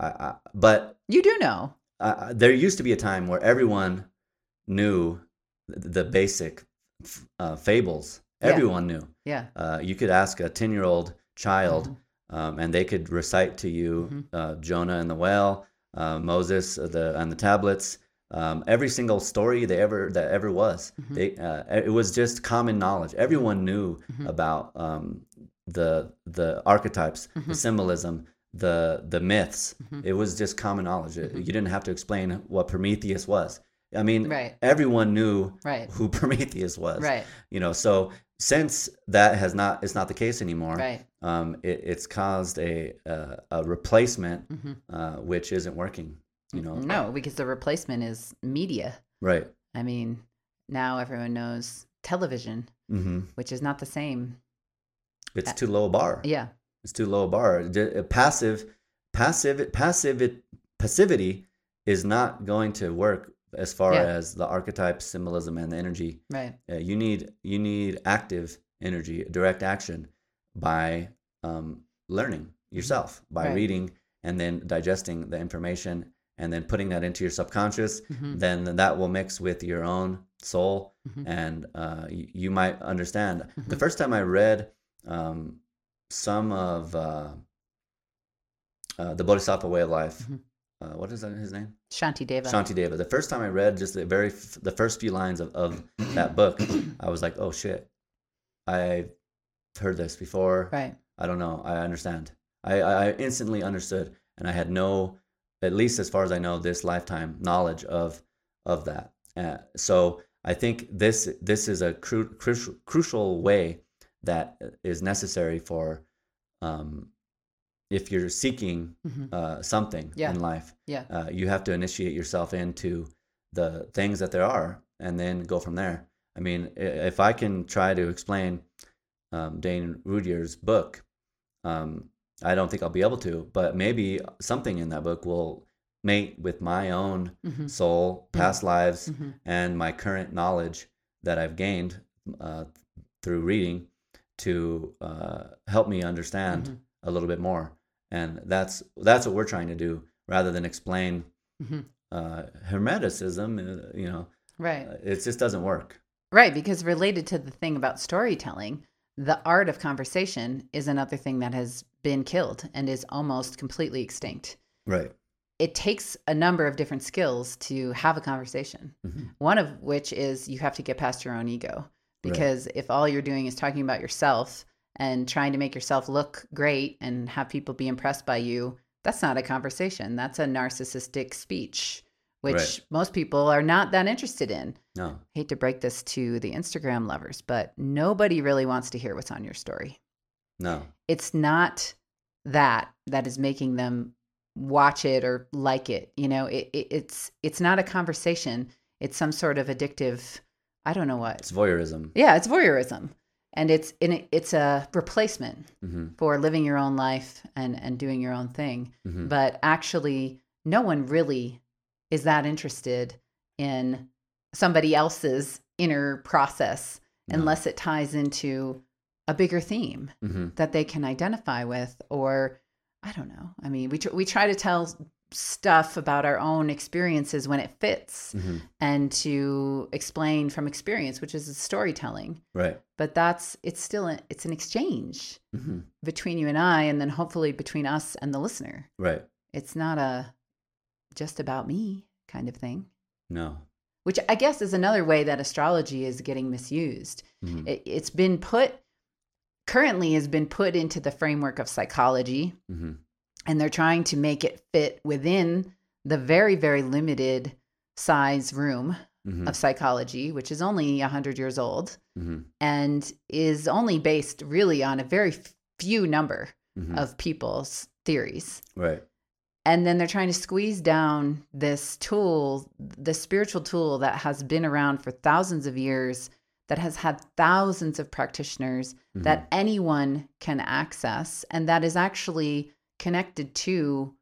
I, I, but You do know. Uh, there used to be a time where everyone knew the basic f- uh, fables. Yeah. Everyone knew. Yeah. Uh, you could ask a ten-year-old child, Mhm. um, and they could recite to you Mhm. uh, Jonah and the whale, uh, Moses uh, the and the tablets. Um, every single story they ever that ever was, Mhm. they uh, it was just common knowledge. Everyone knew Mhm. about um, the the archetypes, the Mhm. symbolism, the the myths. Mhm. It was just common knowledge. Mhm. You didn't have to explain what Prometheus was. I mean, Right. everyone knew Right. who Prometheus was. Right. You know, so since that has not is not the case anymore, Right. um, it, it's caused a uh, a replacement hmm uh, which isn't working. You know, No, because the replacement is media. right? I mean, now everyone knows television, hmm which is not the same. It's too low a bar. Yeah. It's too low a bar. Uh, Passive, passive, passive, passivity is not going to work as far Yeah. as the archetype, symbolism, and the energy. Right. Uh, you need you need active energy, direct action by um, learning yourself, by Right. reading and then digesting the information and then putting that into your subconscious. Mhm. Then that will mix with your own soul, Mhm. and uh, you, you might understand. The Mhm. first time I read um, some of uh, uh, the Bodhisattva Way of Life, Mhm. uh, what is that his name? Shanti Deva. Shanti Deva. The first time I read just the very f- the first few lines of, of that book, I was like, oh shit, I've heard this before. Right. I don't know. I understand. I, I instantly understood, and I had no, at least as far as I know, this lifetime knowledge of of that. Uh, so I think this this is a cru- crucial crucial way that is necessary for um, if you're seeking Mhm. uh, something Yeah. in life. Yeah. Uh, you have to initiate yourself into the things that there are, and then go from there. I mean, if I can try to explain um, Dane Rudhyar's book, um, I don't think I'll be able to, but maybe something in that book will mate with my own Mhm. soul, past lives, Mhm. and my current knowledge that I've gained uh, through reading to uh, help me understand Mhm. a little bit more. And that's that's what we're trying to do, rather than explain Mhm. uh, hermeticism. uh, You know, Right. uh, it just doesn't work. Right, because related to the thing about storytelling, the art of conversation is another thing that has been killed and is almost completely extinct. Right. It takes a number of different skills to have a conversation. Mhm. One of which is you have to get past your own ego. Because if all you're doing is talking about yourself and trying to make yourself look great and have people be impressed by you, that's not a conversation. That's a narcissistic speech, which Right. most people are not that interested in No. hate to break this to the Instagram lovers, but nobody really wants to hear what's on your story. No. It's not that that is making them watch it or like it. You know, it, it, it's it's not a conversation. It's some sort of addictive. I don't know what. It's voyeurism. Yeah, it's voyeurism, and it's it, it's a replacement hmm for living your own life and and doing your own thing hmm but actually no one really is that interested in somebody else's inner process No. unless it ties into a bigger theme hmm that they can identify with or i don't know i mean we, tr- we try to tell stuff about our own experiences when it fits hmm and to explain from experience which is storytelling. Right. but that's it's still a, it's an exchange hmm between you and i and then hopefully between us and the listener. Right. it's not a just about me kind of thing. No. which i guess is another way that astrology is getting misused. Hmm it, it's been put currently has been put into the framework of psychology hmm and they're trying to make it fit within the very very limited size room hmm of psychology which is only 100 years old hmm and is only based really on a very few number hmm of people's theories. Right. and then they're trying to squeeze down this tool the spiritual tool that has been around for thousands of years that has had thousands of practitioners that anyone can access and that is actually connected to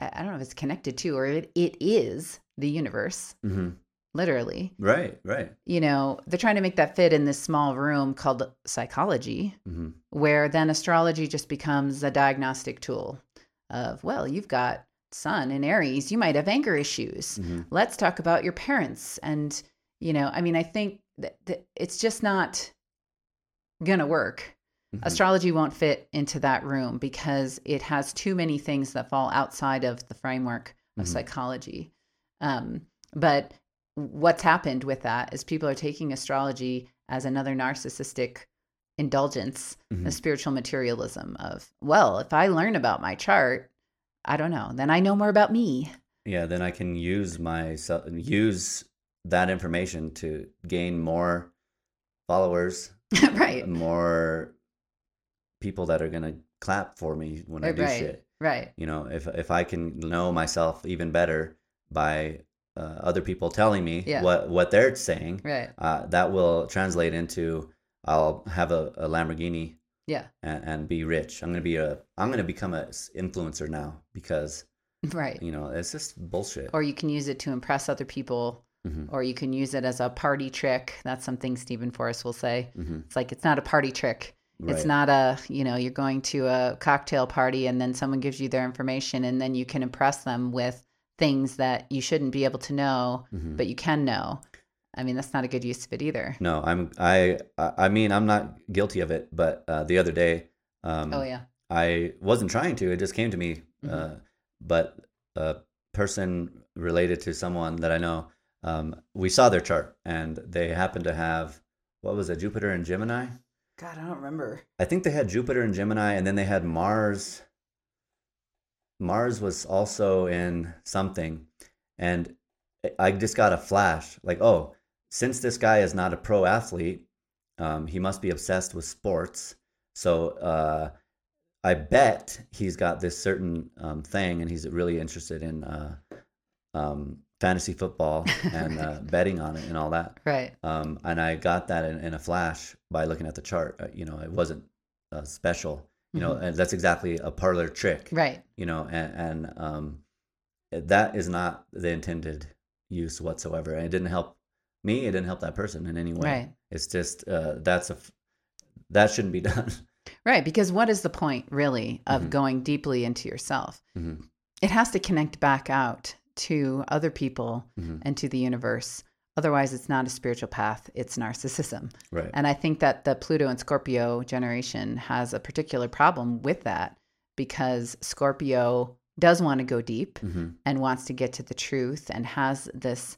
i don't know if it's connected to or it, it is the universe hmm literally. Right. Right. you know they're trying to make that fit in this small room called psychology hmm where then astrology just becomes a diagnostic tool of well you've got sun in aries you might have anger issues. Hmm let's talk about your parents. And you know i mean i think that, that it's just not gonna work hmm astrology won't fit into that room because it has too many things that fall outside of the framework of Mhm. psychology um, but what's happened with that is people are taking astrology as another narcissistic indulgence Mhm. the spiritual materialism of well if i learn about my chart i don't know then i know more about me Yeah. Then I can use my use that information to gain more followers, right more people that are gonna clap for me when I do right shit. right. You know, if if I can know myself even better by uh, other people telling me Yeah. what what they're saying, right. uh, that will translate into I'll have a, a Lamborghini yeah. and, and be rich. I'm gonna be a I'm gonna become a s- influencer now because right. you know it's just bullshit. or you can use it to impress other people hmm or you can use it as a party trick. That's something Steven Forrest will say. Hmm it's like it's not a party trick Right. it's not a you know you're going to a cocktail party and then someone gives you their information and then you can impress them with things that you shouldn't be able to know Mhm. but you can know i mean that's not a good use of it either No, I'm I I mean I'm not guilty of it, but uh, the other day, um, oh yeah I wasn't trying to. It just came to me. Mhm. Uh, but a person related to someone that I know. Um, we saw their chart, and they happened to have what was it, Jupiter and Gemini. God, I don't remember. I think they had Jupiter and Gemini, and then they had Mars. Mars was also in something, and I just got a flash like, oh, since this guy is not a pro athlete, um, he must be obsessed with sports. So uh, I bet he's got this certain um, thing, and he's really interested in uh, um, fantasy football and uh, betting on it and all that. Right. Um, and I got that in, in, a flash by looking at the chart. Uh, you know, it wasn't uh, special. You know, mm-hmm. and that's exactly a parlor trick. Right. You know, and, and um, that is not the intended use whatsoever. And it didn't help me. It didn't help that person in any way. Right. It's just uh, that's a that shouldn't be done. Right. Because what is the point really of mm-hmm. going deeply into yourself? Mm-hmm. It has to connect back out to other people mm-hmm. and to the universe. Otherwise, it's not a spiritual path, it's narcissism. Right. And I think that the Pluto and Scorpio generation has a particular problem with that because Scorpio does want to go deep mm-hmm. and wants to get to the truth and has this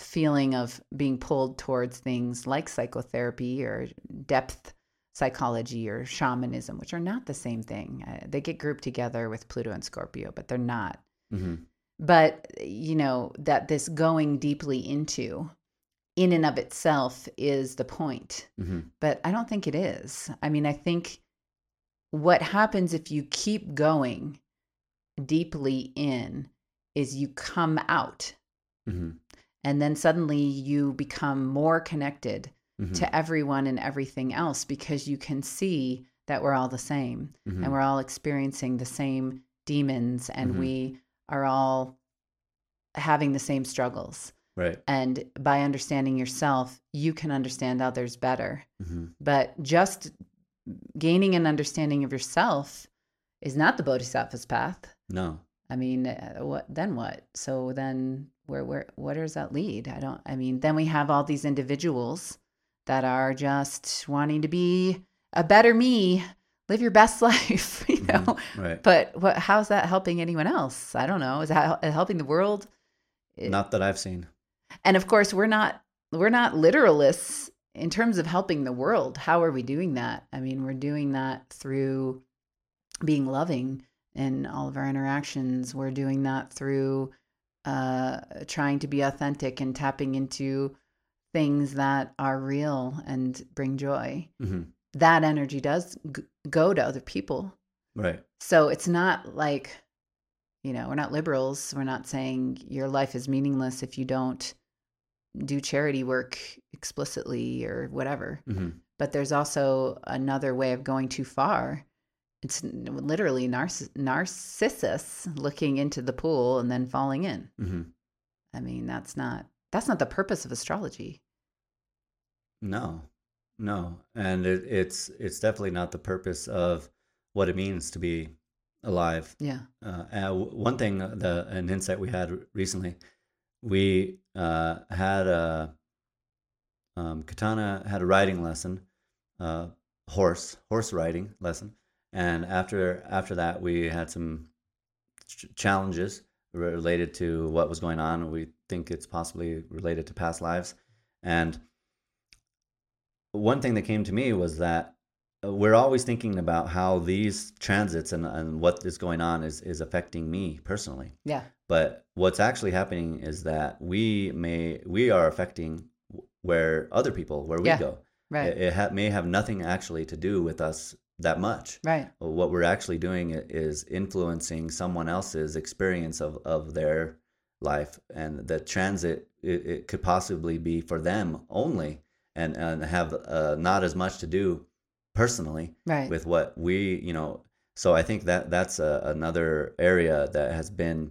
feeling of being pulled towards things like psychotherapy or depth psychology or shamanism, which are not the same thing. Uh, they get grouped together with Pluto and Scorpio, but they're not. Mm-hmm but you know that this going deeply into in and of itself is the point mm-hmm. but i don't think it is i mean i think what happens if you keep going deeply in is you come out mm-hmm. and then suddenly you become more connected mm-hmm. to everyone and everything else because you can see that we're all the same and mm-hmm. we're all experiencing the same demons and mm-hmm. we are all having the same struggles. Right. And by understanding yourself, you can understand others better. Mm-hmm. But just gaining an understanding of yourself is not the bodhisattva's path. No. I mean, uh, what then what? So then where where where does that lead? I don't I mean, then we have all these individuals that are just wanting to be a better me live your best life, you know. Mm-hmm. Right. But what? How's that helping anyone else? I don't know. Is that helping the world? Not that I've seen. And of course, we're not we're not literalists in terms of helping the world. How are we doing that? I mean, we're doing that through being loving in all of our interactions. We're doing that through uh, trying to be authentic and tapping into things that are real and bring joy. Mm-hmm that energy does g- go to other people. Right. So it's not like, you know, we're not liberals. We're not saying your life is meaningless if you don't do charity work explicitly or whatever. Mm-hmm. But there's also another way of going too far. It's literally narciss- narcissus looking into the pool and then falling in. Mm-hmm. I mean, that's not that's not the purpose of astrology. No, no, and it, it's it's definitely not the purpose of what it means to be alive. Yeah. Uh, one thing, uh, the an insight we had recently, we uh, had a um, Katana had a riding lesson, uh, horse horse riding lesson, and after after that we had some ch- challenges related to what was going on. We think it's possibly related to past lives, and one thing that came to me was that uh, we're always thinking about how these transits and, and what is going on is, is affecting me personally. Yeah. But what's actually happening is that we may we are affecting where other people where we yeah. go. Right. It, it ha- may have nothing actually to do with us that much. Right. What we're actually doing is influencing someone else's experience of, of their life, and the transit it, it could possibly be for them only and and have uh, not as much to do personally right. with what we you know so i think that that's a, another area that has been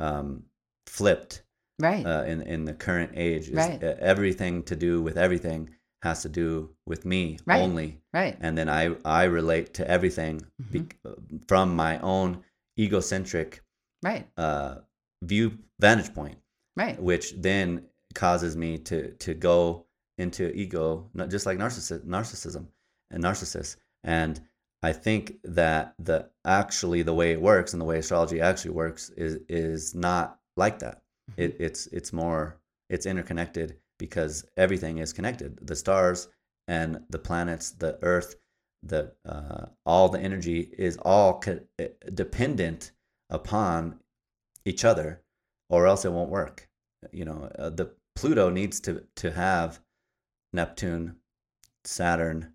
um, flipped right uh, in in the current age right. everything to do with everything has to do with me right. only right and then i i relate to everything mm-hmm. be, from my own egocentric right uh view vantage point right which then causes me to to go into ego, not just like narcissism, narcissism and narcissists. And I think that the actually the way it works and the way astrology actually works is is not like that. Mm-hmm. It, it's it's more it's interconnected because everything is connected. The stars and the planets, the Earth, the uh, all the energy is all co- eh, dependent upon each other, or else it won't work. You know, uh, the Pluto needs to to have Neptune, Saturn,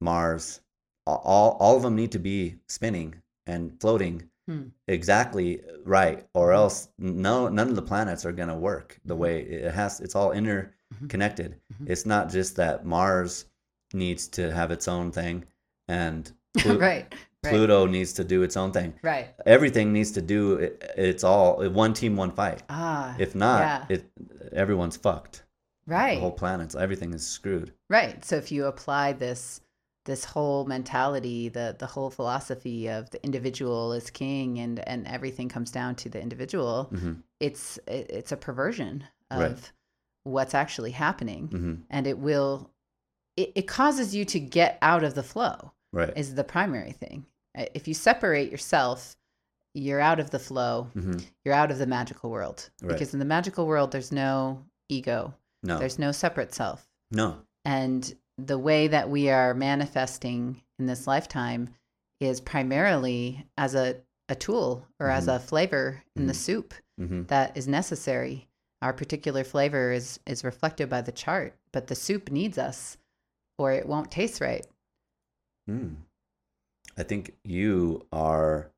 Mars, all all of them need to be spinning and floating Hmm. exactly right, or else no none of the planets are gonna work the way it has. It's all interconnected. Mhm. It's not just that Mars needs to have its own thing and Plu- right. Right. Pluto needs to do its own thing. Right. Everything needs to do it, it's all one team, one fight. Ah. If not, yeah. it everyone's fucked. right. The whole planet's everything is screwed. Right. So if you apply this this whole mentality, the the whole philosophy of the individual is king and and everything comes down to the individual, hmm it's it, it's a perversion of Right. what's actually happening hmm and it will it, it causes you to get out of the flow Right. is the primary thing. If you separate yourself, you're out of the flow, hmm you're out of the magical world. Right. Because in the magical world there's no ego. No. There's no separate self. no. And the way that we are manifesting in this lifetime is primarily as a, a tool or as Mhm. a flavor in the Mhm. soup hmm that is necessary. Our particular flavor is, is reflected by the chart, but the soup needs us or it won't taste right. Mm. I think you are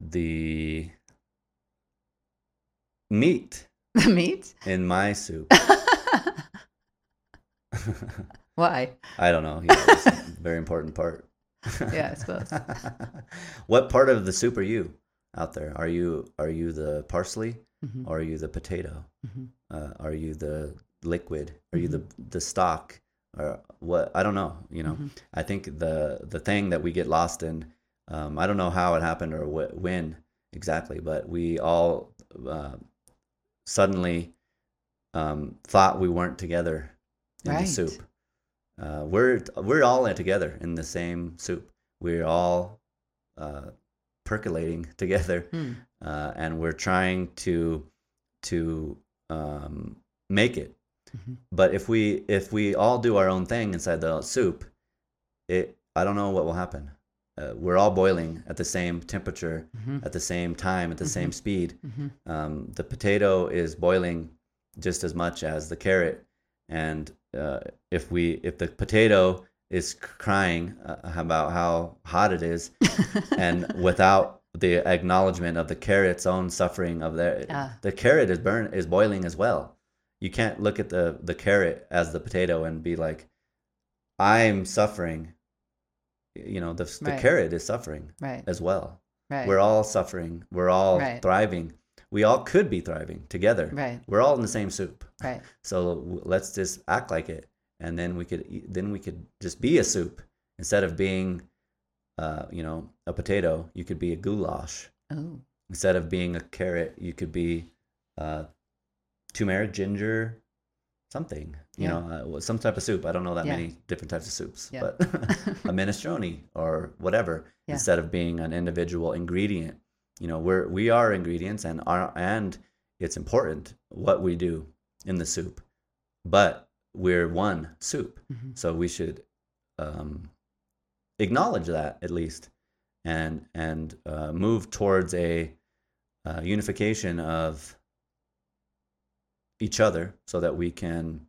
the meat The meat? in my soup. Why? I don't know. Yeah, it's a very important part. Yeah, I suppose. what part of the soup are you out there? Are you are you the parsley? Mhm, Or are you the potato? mhm. Uh, are you the liquid? Are you the Mm-hmm. the stock? Or what? I don't know. You know, Mhm. I think the the thing that we get lost in. Um, I don't know how it happened or wh- when exactly, but we all uh, suddenly um, thought we weren't together in the soup. Uh, we're we're all in together in the same soup. We're all uh, percolating together Hmm. uh, and we're trying to to um, make it. Mhm. But if we if we all do our own thing inside the soup, it I don't know what will happen. Uh, we're all boiling at the same temperature, Mhm. at the same time, at the same speed. Mhm. Um, the potato is boiling just as much as the carrot, and uh, if we if the potato is crying uh, about how hot it is, and without the acknowledgement of the carrot's own suffering of their Ah. the carrot is burn is boiling as well you can't look at the the carrot as the potato and be like i'm suffering you know the, the Right. carrot is suffering Right. as well Right. we're all suffering we're all Right. thriving we all could be thriving together right. we're all in the same soup Right. so let's just act like it, and then we could then we could just be a soup instead of being, uh, you know, a potato. You could be a goulash Oh. instead of being a carrot. You could be uh, turmeric, ginger, something. You Yeah. know, uh, some type of soup. I don't know that Yeah. many different types of soups, Yeah. but a minestrone or whatever instead of being an individual ingredient. You know, we're we are ingredients, and are and it's important what we do in the soup, but we're one soup, Mhm. so we should um, acknowledge that at least, and and uh, move towards a uh, unification of each other, so that we can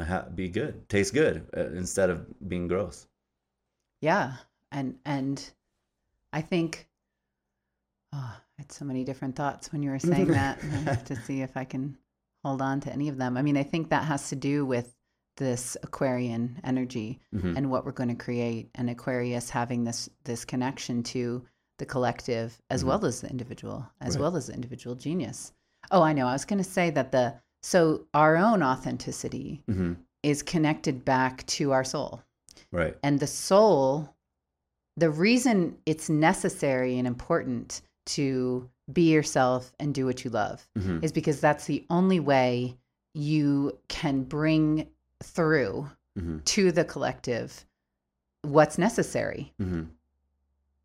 ha- be good, taste good uh, instead of being gross. Yeah, and and I think oh, I had so many different thoughts when you were saying that. I have to see if I can hold on to any of them. I mean, I think that has to do with this Aquarian energy Mhm. and what we're going to create, and Aquarius having this this connection to the collective as Mhm. well as the individual, as Right. well as the individual genius. Oh, I know. I was going to say that the so our own authenticity Mhm. is connected back to our soul. Right. And the soul, the reason it's necessary and important to be yourself and do what you love Mhm. is because that's the only way you can bring through Mhm. to the collective what's necessary. hmm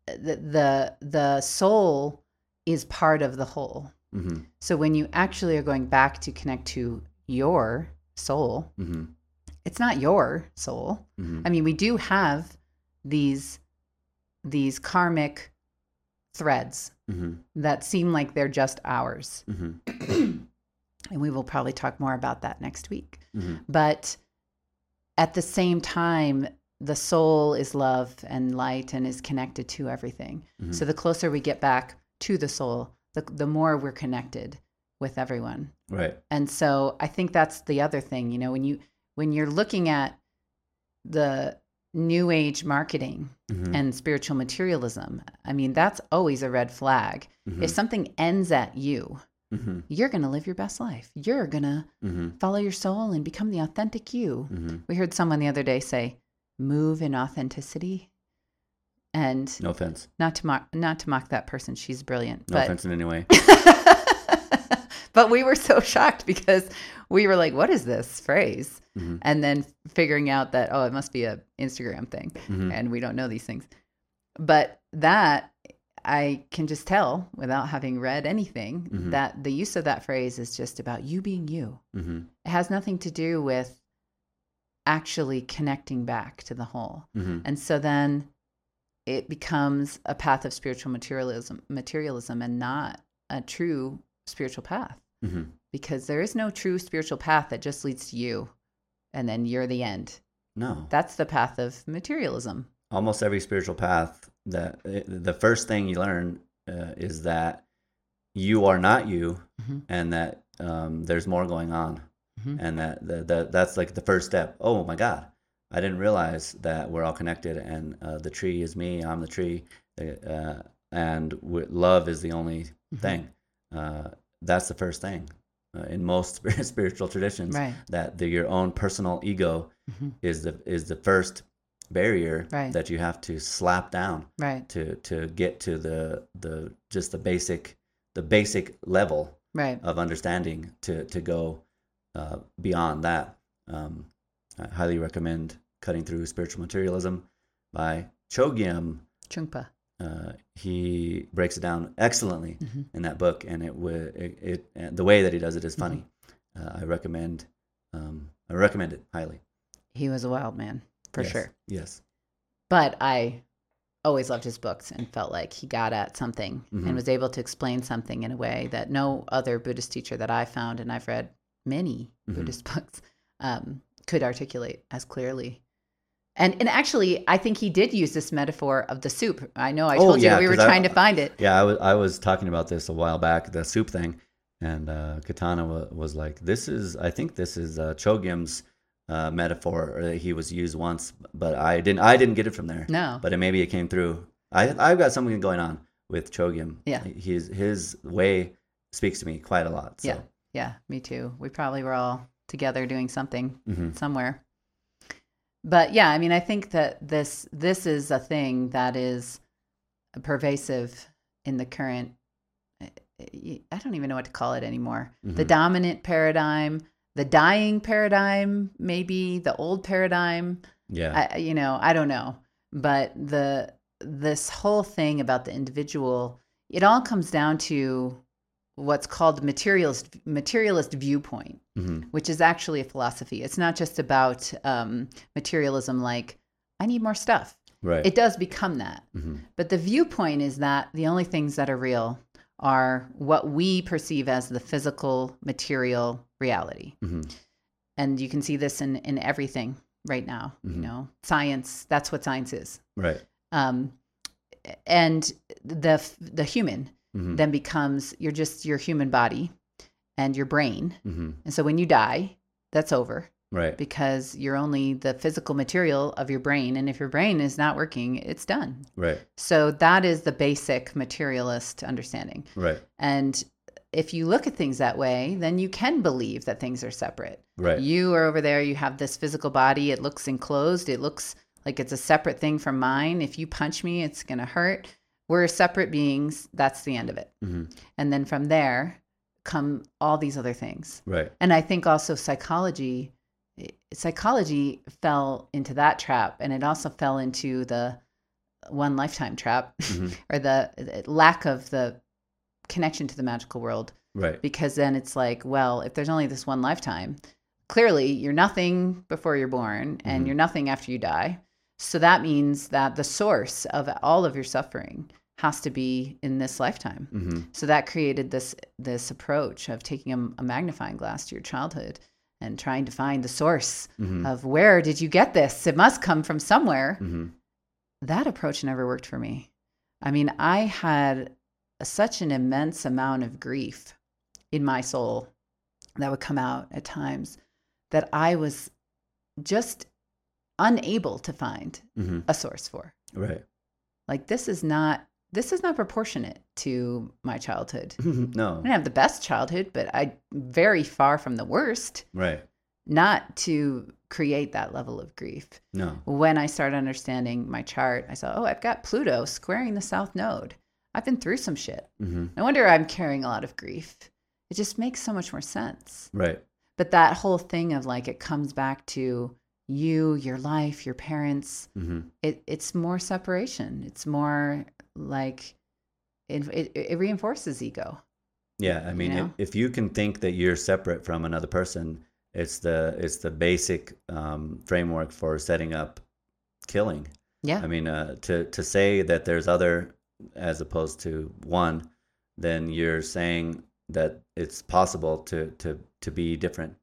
The, the the soul is part of the whole. hmm So when you actually are going back to connect to your soul, hmm it's not your soul. hmm I mean, we do have these these karmic threads hmm that seem like they're just ours. hmm and we will probably talk more about that next week. hmm But at the same time, the soul is love and light and is connected to everything. Mhm. So the closer we get back to the soul, the, the more we're connected with everyone. Right. And so I think that's the other thing, you know, when you when you're looking at the new age marketing hmm and spiritual materialism, I mean, that's always a red flag. hmm If something ends at you, hmm you're going to live your best life. You're going to hmm follow your soul and become the authentic you. hmm We heard someone the other day say, "Move in authenticity." And No offense. not to mock not to mock that person, she's brilliant. No but offense in any way. but we were so shocked because we were like, "What is this phrase?" hmm And then figuring out that oh, it must be a Instagram thing, hmm and we don't know these things. But that I can just tell without having read anything Mhm. that the use of that phrase is just about you being you. hmm It has nothing to do with actually connecting back to the whole. hmm And so then it becomes a path of spiritual materialism materialism and not a true spiritual path hmm because there is no true spiritual path that just leads to you and then you're the end. No. That's the path of materialism. Almost every spiritual path that eh, the first thing you learn uh, is that you are not you, Mhm. and that um, there's more going on, Mhm. and that, that that that's like the first step. Oh my God, I didn't realize that we're all connected, and uh, the tree is me. I'm the tree, uh, and w- love is the only Mhm. thing. Uh, that's the first thing uh, in most spiritual traditions. Right. That the, your own personal ego Mhm. is the is the first barrier Right. that you have to slap down Right. to to get to the the just the basic the basic level Right. of understanding to to go uh, beyond that. Um, I highly recommend cutting through spiritual materialism by Chogyam. Trungpa. Uh, he breaks it down excellently Mhm. in that book, and it would it, it the way that he does it is funny. Mm-hmm. Uh, I recommend um, I recommend it highly He was a wild man, for Yes, sure. Yes. But I always loved his books and felt like he got at something Mhm. and was able to explain something in a way that no other Buddhist teacher that I found, and I've read many Mhm. Buddhist books, um, could articulate as clearly. And and actually, I think he did use this metaphor of the soup. I know I Oh, told you yeah, that we were 'cause I- trying to find it. Yeah, I was I was talking about this a while back, the soup thing, and uh, Katana wa- was like, "This is, I think this is uh, Chogyam's uh, metaphor that he was used once, but I didn't, I didn't get it from there. No, But it, maybe it came through. I I've got something going on with Chogyam. Yeah. his his way speaks to me quite a lot. So. Yeah. yeah, me too. We probably were all together doing something hmm somewhere. But yeah, I mean, I think that this this is a thing that is pervasive in the current. I don't even know what to call it anymore. The Mhm. dominant paradigm, the dying paradigm, maybe the old paradigm. Yeah. I, you know, I don't know, but the this whole thing about the individual, it all comes down to what's called materialist materialist viewpoint hmm which is actually a philosophy. It's not just about um, materialism, like, I need more stuff. Right. It does become that. hmm But the viewpoint is that the only things that are real are what we perceive as the physical, material reality. hmm And you can see this in, in everything right now. You know, science, that's what science is. Right. Um, and the, the human hmm then becomes you're just your human body and your brain. hmm And so when you die, that's over. Right. because you're only the physical material of your brain. And if your brain is not working, it's done. Right. So that is the basic materialist understanding. Right. And if you look at things that way, then you can believe that things are separate. Right. You are over there, you have this physical body, it looks enclosed, it looks like it's a separate thing from mine. If you punch me, it's going to hurt. We're separate beings. That's the end of it. hmm And then from there come all these other things. Right. And I think also psychology psychology fell into that trap and it also fell into the one lifetime trap Mhm. or the, the lack of the connection to the magical world Right. because then it's like well if there's only this one lifetime clearly you're nothing before you're born and Mhm. you're nothing after you die so that means that the source of all of your suffering has to be in this lifetime. Hmm so that created this this approach of taking a, a magnifying glass to your childhood and trying to find the source hmm of where did you get this? It must come from somewhere. Hmm that approach never worked for me. I mean, I had such an immense amount of grief in my soul that would come out at times that I was just unable to find hmm a source for. Right. Like this is not this is not proportionate to my childhood. no. I didn't have the best childhood, but I very far from the worst Right. not to create that level of grief No. when I started understanding my chart, I saw, oh, I've got Pluto squaring the south node. I've been through some shit. hmm No wonder I'm carrying a lot of grief. It just makes so much more sense. Right. But that whole thing of like it comes back to you, your life, your parents. hmm It it's more separation. It's more like it it, it reinforces ego. Yeah. I mean, know? if, if you can think that you're separate from another person, it's the it's the basic um, framework for setting up killing. Yeah. I mean, uh, to to say that there's other as opposed to one, then you're saying that it's possible to to to be different,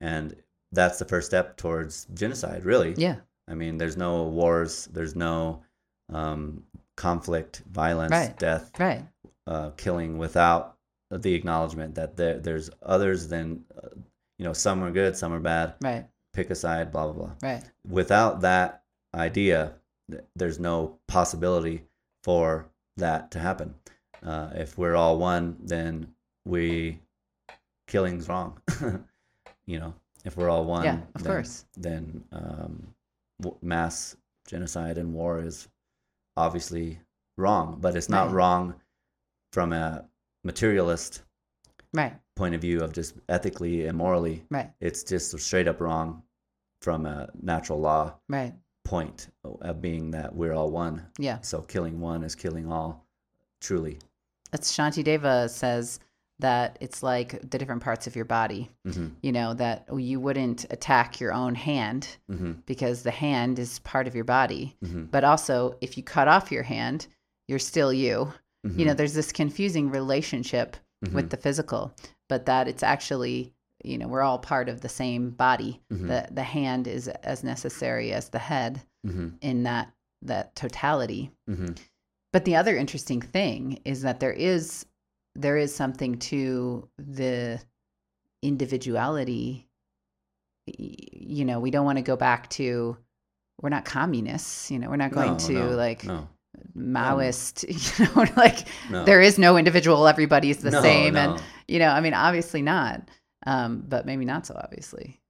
and that's the first step towards genocide. Really, yeah. I mean, there's no wars, there's no um, conflict, violence, Right. death, Right. uh, killing without the acknowledgement that there, there's others than, uh, you know, some are good, some are bad. Right. Pick a side, blah blah blah Right. without that idea, th- there's no possibility for that to happen. Uh, if we're all one, then we killing's wrong. you know, if we're all one, Yeah, of then, course. then um, mass genocide and war is obviously wrong. But it's not Right. wrong from a materialist Right. point of view of just ethically and morally. Right. It's just straight up wrong from a natural law Right. point of being that we're all one. Yeah. So killing one is killing all, truly. It's Shantideva says that it's like the different parts of your body. hmm You know, that you wouldn't attack your own hand hmm because the hand is part of your body. hmm But also, if you cut off your hand, you're still you. hmm You know, there's this confusing relationship with the physical, but that it's actually, you know, we're all part of the same body. Mhm. The the hand is as necessary as the head in that that totality. But the other interesting thing is that there is there is something to the individuality. You know, we don't want to go back to we're not communists. You know, we're not going no, to no, like no, Maoist. You know, like there is no individual. Everybody's the same, and you know, I mean, obviously not, um, but maybe not so obviously.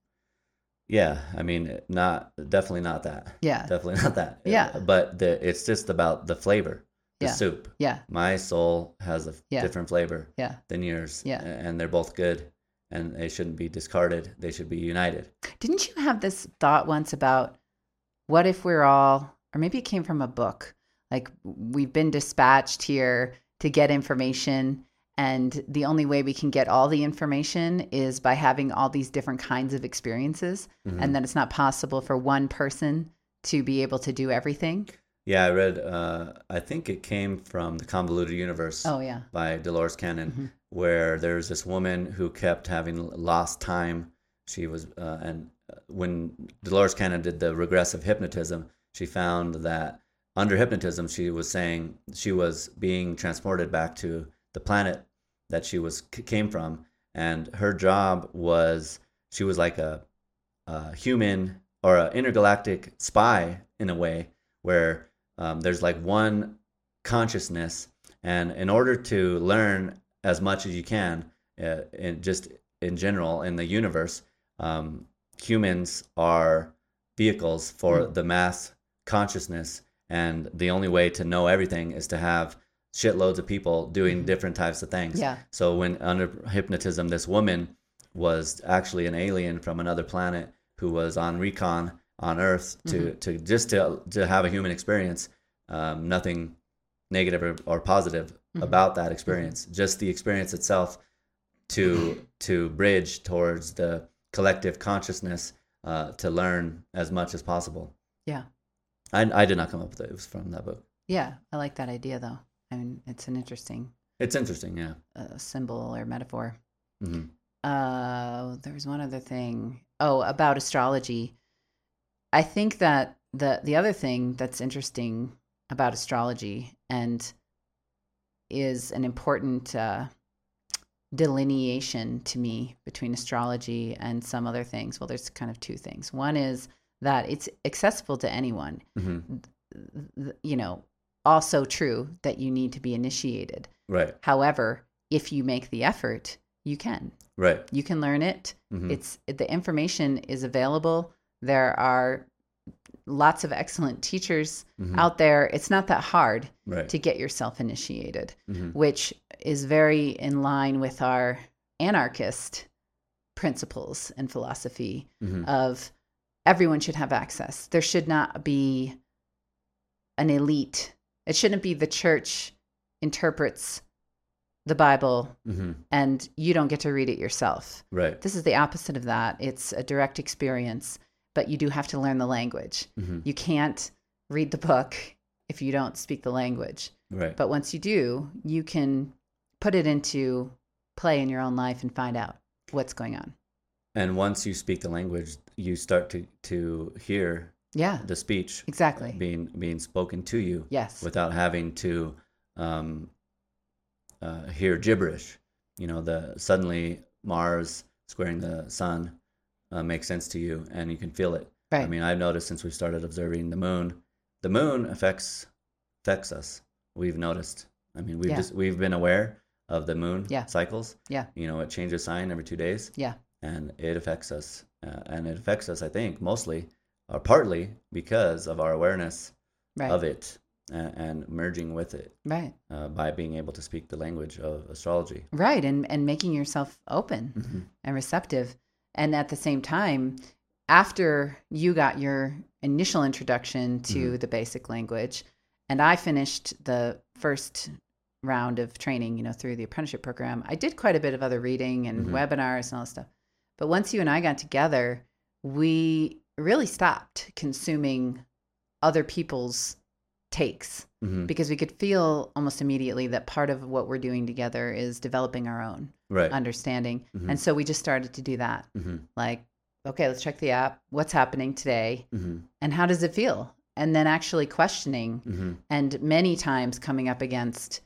yeah, I mean, not definitely not that. Yeah, Definitely not that. Yeah. But the, it's just about the flavor, the Yeah. soup. yeah, My soul has a Yeah. different flavor yeah. than yours. Yeah. And they're both good and they shouldn't be discarded. They should be united. Didn't you have this thought once about what if we're all, or maybe it came from a book, like we've been dispatched here to get information, and the only way we can get all the information is by having all these different kinds of experiences, Mhm. and that it's not possible for one person to be able to do everything? Yeah, I read, uh, I think it came from The Convoluted Universe. Oh, yeah. by Dolores Cannon, Mhm. where there's this woman who kept having lost time. She was, uh, and uh, when Dolores Cannon did the regressive hypnotism, she found that under hypnotism, she was saying she was being transported back to the planet that she was came from, and her job was she was like a, a human or an intergalactic spy in a way, where um, there's like one consciousness and in order to learn as much as you can, uh, in just in general in the universe, um, humans are vehicles for Mm. the mass consciousness, and the only way to know everything is to have shitloads of people doing Mhm. different types of things. Yeah. So when under hypnotism, this woman was actually an alien from another planet who was on recon on Earth to to just to to have a human experience. Um, nothing negative or, or positive about that experience. Just the experience itself to to bridge towards the collective consciousness uh, to learn as much as possible. Yeah. I, I did not come up with it. It was from that book. Yeah, I like that idea though. I mean, it's an interesting It's interesting, yeah. uh, symbol or metaphor. hmm Uh, there was one other thing. Oh, about astrology. I think that the the other thing that's interesting about astrology and is an important uh, delineation to me between astrology and some other things. Well, there's kind of two things. One is that it's accessible to anyone. hmm You know, also true that you need to be initiated. Right, However, if you make the effort, you can. right. You can learn it. hmm It's the information is available. There are lots of excellent teachers Mhm. out there. It's not that hard right. to get yourself initiated, hmm which is very in line with our anarchist principles and philosophy hmm of everyone should have access. There should not be an elite. It shouldn't be the church interprets the Bible hmm and you don't get to read it yourself. Right. This is the opposite of that. It's a direct experience, but you do have to learn the language. hmm You can't read the book if you don't speak the language. Right. But once you do, you can put it into play in your own life and find out what's going on. and once you speak the language, you start to to hear Yeah, the speech exactly. being being spoken to you Yes. without having to um, uh, hear gibberish. You know, the suddenly Mars squaring the sun uh, makes sense to you, and you can feel it. Right. I mean, I've noticed since we started observing the moon, the moon affects affects us. We've noticed. I mean, we've Yeah. just we've been aware of the moon Yeah. cycles. Yeah. You know, it changes sign every two days. Yeah. And it affects us, uh, and it affects us. I think mostly or partly because of our awareness right. of it and, and merging with it Right. uh, by being able to speak the language of astrology. Right. And and making yourself open. Mm-hmm. and receptive. And at the same time, after you got your initial introduction to Mhm. the basic language, and I finished the first round of training, you know, through the apprenticeship program, I did quite a bit of other reading and Mhm. webinars and all that stuff. But once you and I got together, we really stopped consuming other people's takes hmm because we could feel almost immediately that part of what we're doing together is developing our own Right. understanding. Mhm. And so we just started to do that. hmm Like, okay, let's check the app. What's happening today? hmm And how does it feel? And then actually questioning hmm and many times coming up against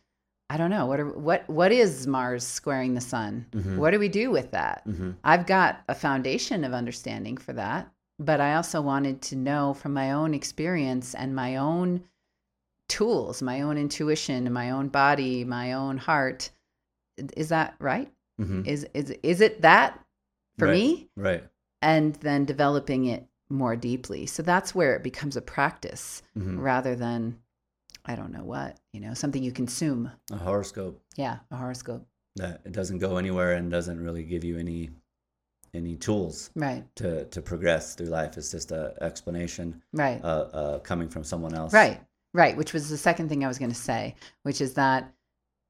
I don't know, what are, what what is Mars squaring the sun? Mhm. What do we do with that? hmm I've got a foundation of understanding for that, but I also wanted to know from my own experience and my own tools, my own intuition, my own body, my own heart. Is that right? hmm Is is is it that for Right. me? Right. And then developing it more deeply. So that's where it becomes a practice hmm rather than I don't know what, you know, something you consume. A horoscope Yeah, a horoscope. that it doesn't go anywhere and doesn't really give you any any tools Right. to to progress through life. It's just a explanation Right. uh, uh, coming from someone else. Right, right. Which was the second thing I was going to say, which is that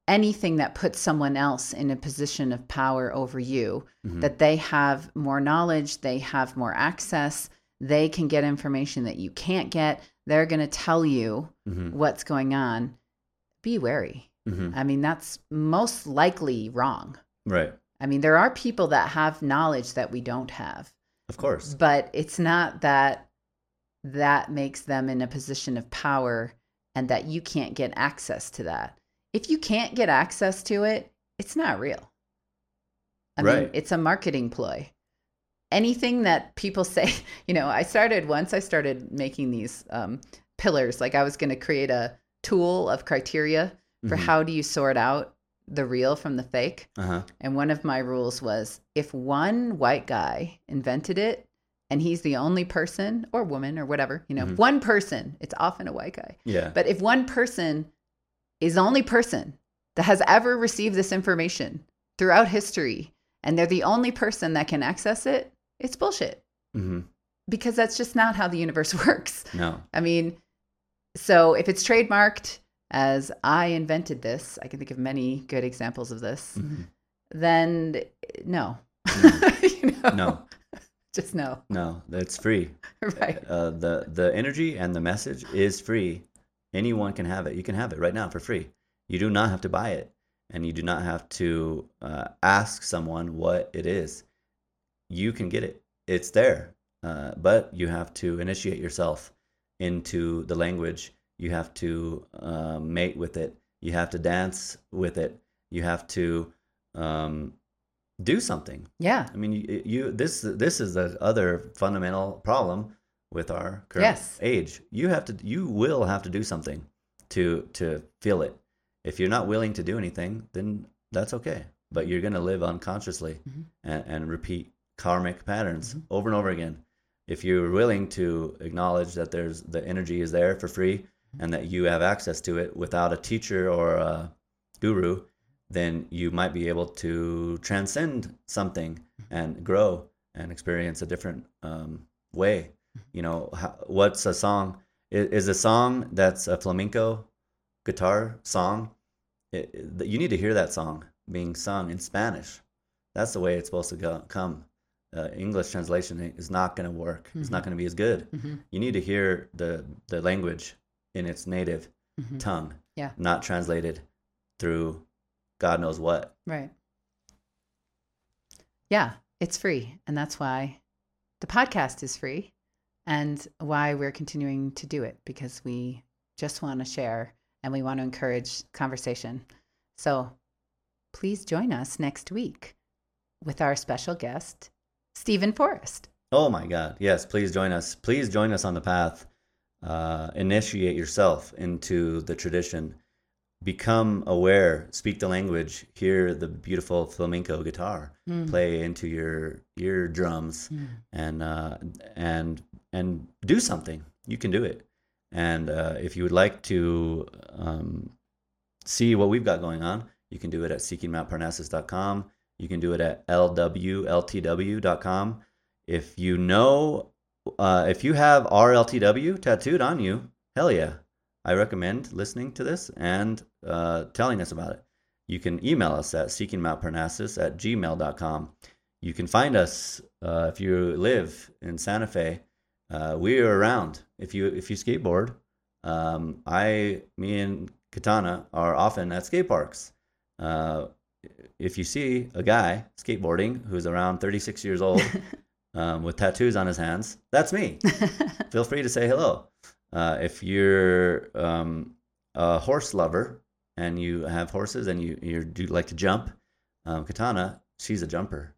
anything that puts someone else in a position of power over you, Mhm. that they have more knowledge, they have more access, they can get information that you can't get, they're going to tell you hmm what's going on. Be wary. hmm I mean, that's most likely wrong. Right. I mean, there are people that have knowledge that we don't have Of course. but it's not that that makes them in a position of power and that you can't get access to that. If you can't get access to it, it's not real. I mean, it's a marketing ploy. Anything that people say, you know, I started once I started making these um, pillars, like I was going to create a tool of criteria for Mhm. how do you sort out the real from the fake. Uh-huh. And one of my rules was if one white guy invented it and he's the only person or woman or whatever, you know, Mhm. one person, it's often a white guy. Yeah. But if one person is the only person that has ever received this information throughout history and they're the only person that can access it, it's bullshit. hmm because that's just not how the universe works. No. I mean, so if it's trademarked as I invented this, I can think of many good examples of this, Mhm. then no. Mm. you know? No. Just no. No. It's free. Right. Uh, the the energy and the message is free. Anyone can have it. You can have it right now for free. You do not have to buy it, and you do not have to uh, ask someone what it is. You can get it. It's there, uh, but you have to initiate yourself into the language. You have to uh, mate with it. You have to dance with it. You have to um, do something. Yeah. I mean, you, you this this is the other fundamental problem with our current Yes. age. You have to you will have to do something to to feel it. If you're not willing to do anything, then that's okay. But you're going to live unconsciously Mhm. and, and repeat karmic patterns Mhm. over and over again. If you're willing to acknowledge that there's the energy is there for free and that you have access to it without a teacher or a guru, then you might be able to transcend something and grow and experience a different um, way. You know, how, what's a song? Is, is a song that's a flamenco guitar song? It, it- you need to hear that song being sung in Spanish. That's the way it's supposed to go, come. Uh, English translation is not going to work. It's not going to be as good. hmm You need to hear the the language in its native hmm tongue, Yeah. not translated through God knows what. Right. Yeah, it's free. And that's why the podcast is free and why we're continuing to do it because we just want to share and we want to encourage conversation. So please join us next week with our special guest, Steven Forrest. Oh my God. Yes, please join us. Please join us on the path. Uh, initiate yourself into the tradition. Become aware, speak the language, hear the beautiful flamenco guitar Mm. play into your eardrums Mm. and uh, and and do something. You can do it. And uh, if you would like to um, see what we've got going on, you can do it at seekingmountparnassus.com. You can do it at lwltw.com. If you know, uh, if you have RLTW tattooed on you, hell yeah. I recommend listening to this and uh, telling us about it. You can email us at seekingmountparnassus at gmail.com. You can find us uh, if you live in Santa Fe. Uh, we are around. If you if you skateboard, um, I, me and Katana are often at skate parks. Uh, if you see a guy skateboarding who's around 36 years old um, with tattoos on his hands, that's me. Feel free to say hello. Uh, if you're um, a horse lover and you have horses and you you do like to jump, um, Katana, she's a jumper,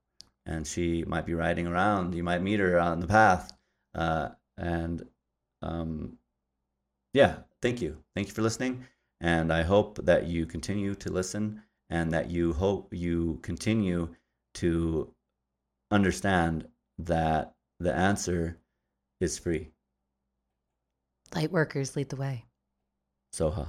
and she might be riding around. You might meet her on the path, uh, and um, yeah, thank you, thank you for listening, and I hope that you continue to listen and that you hope you continue to understand that the answer is free. Light workers lead the way. Soha.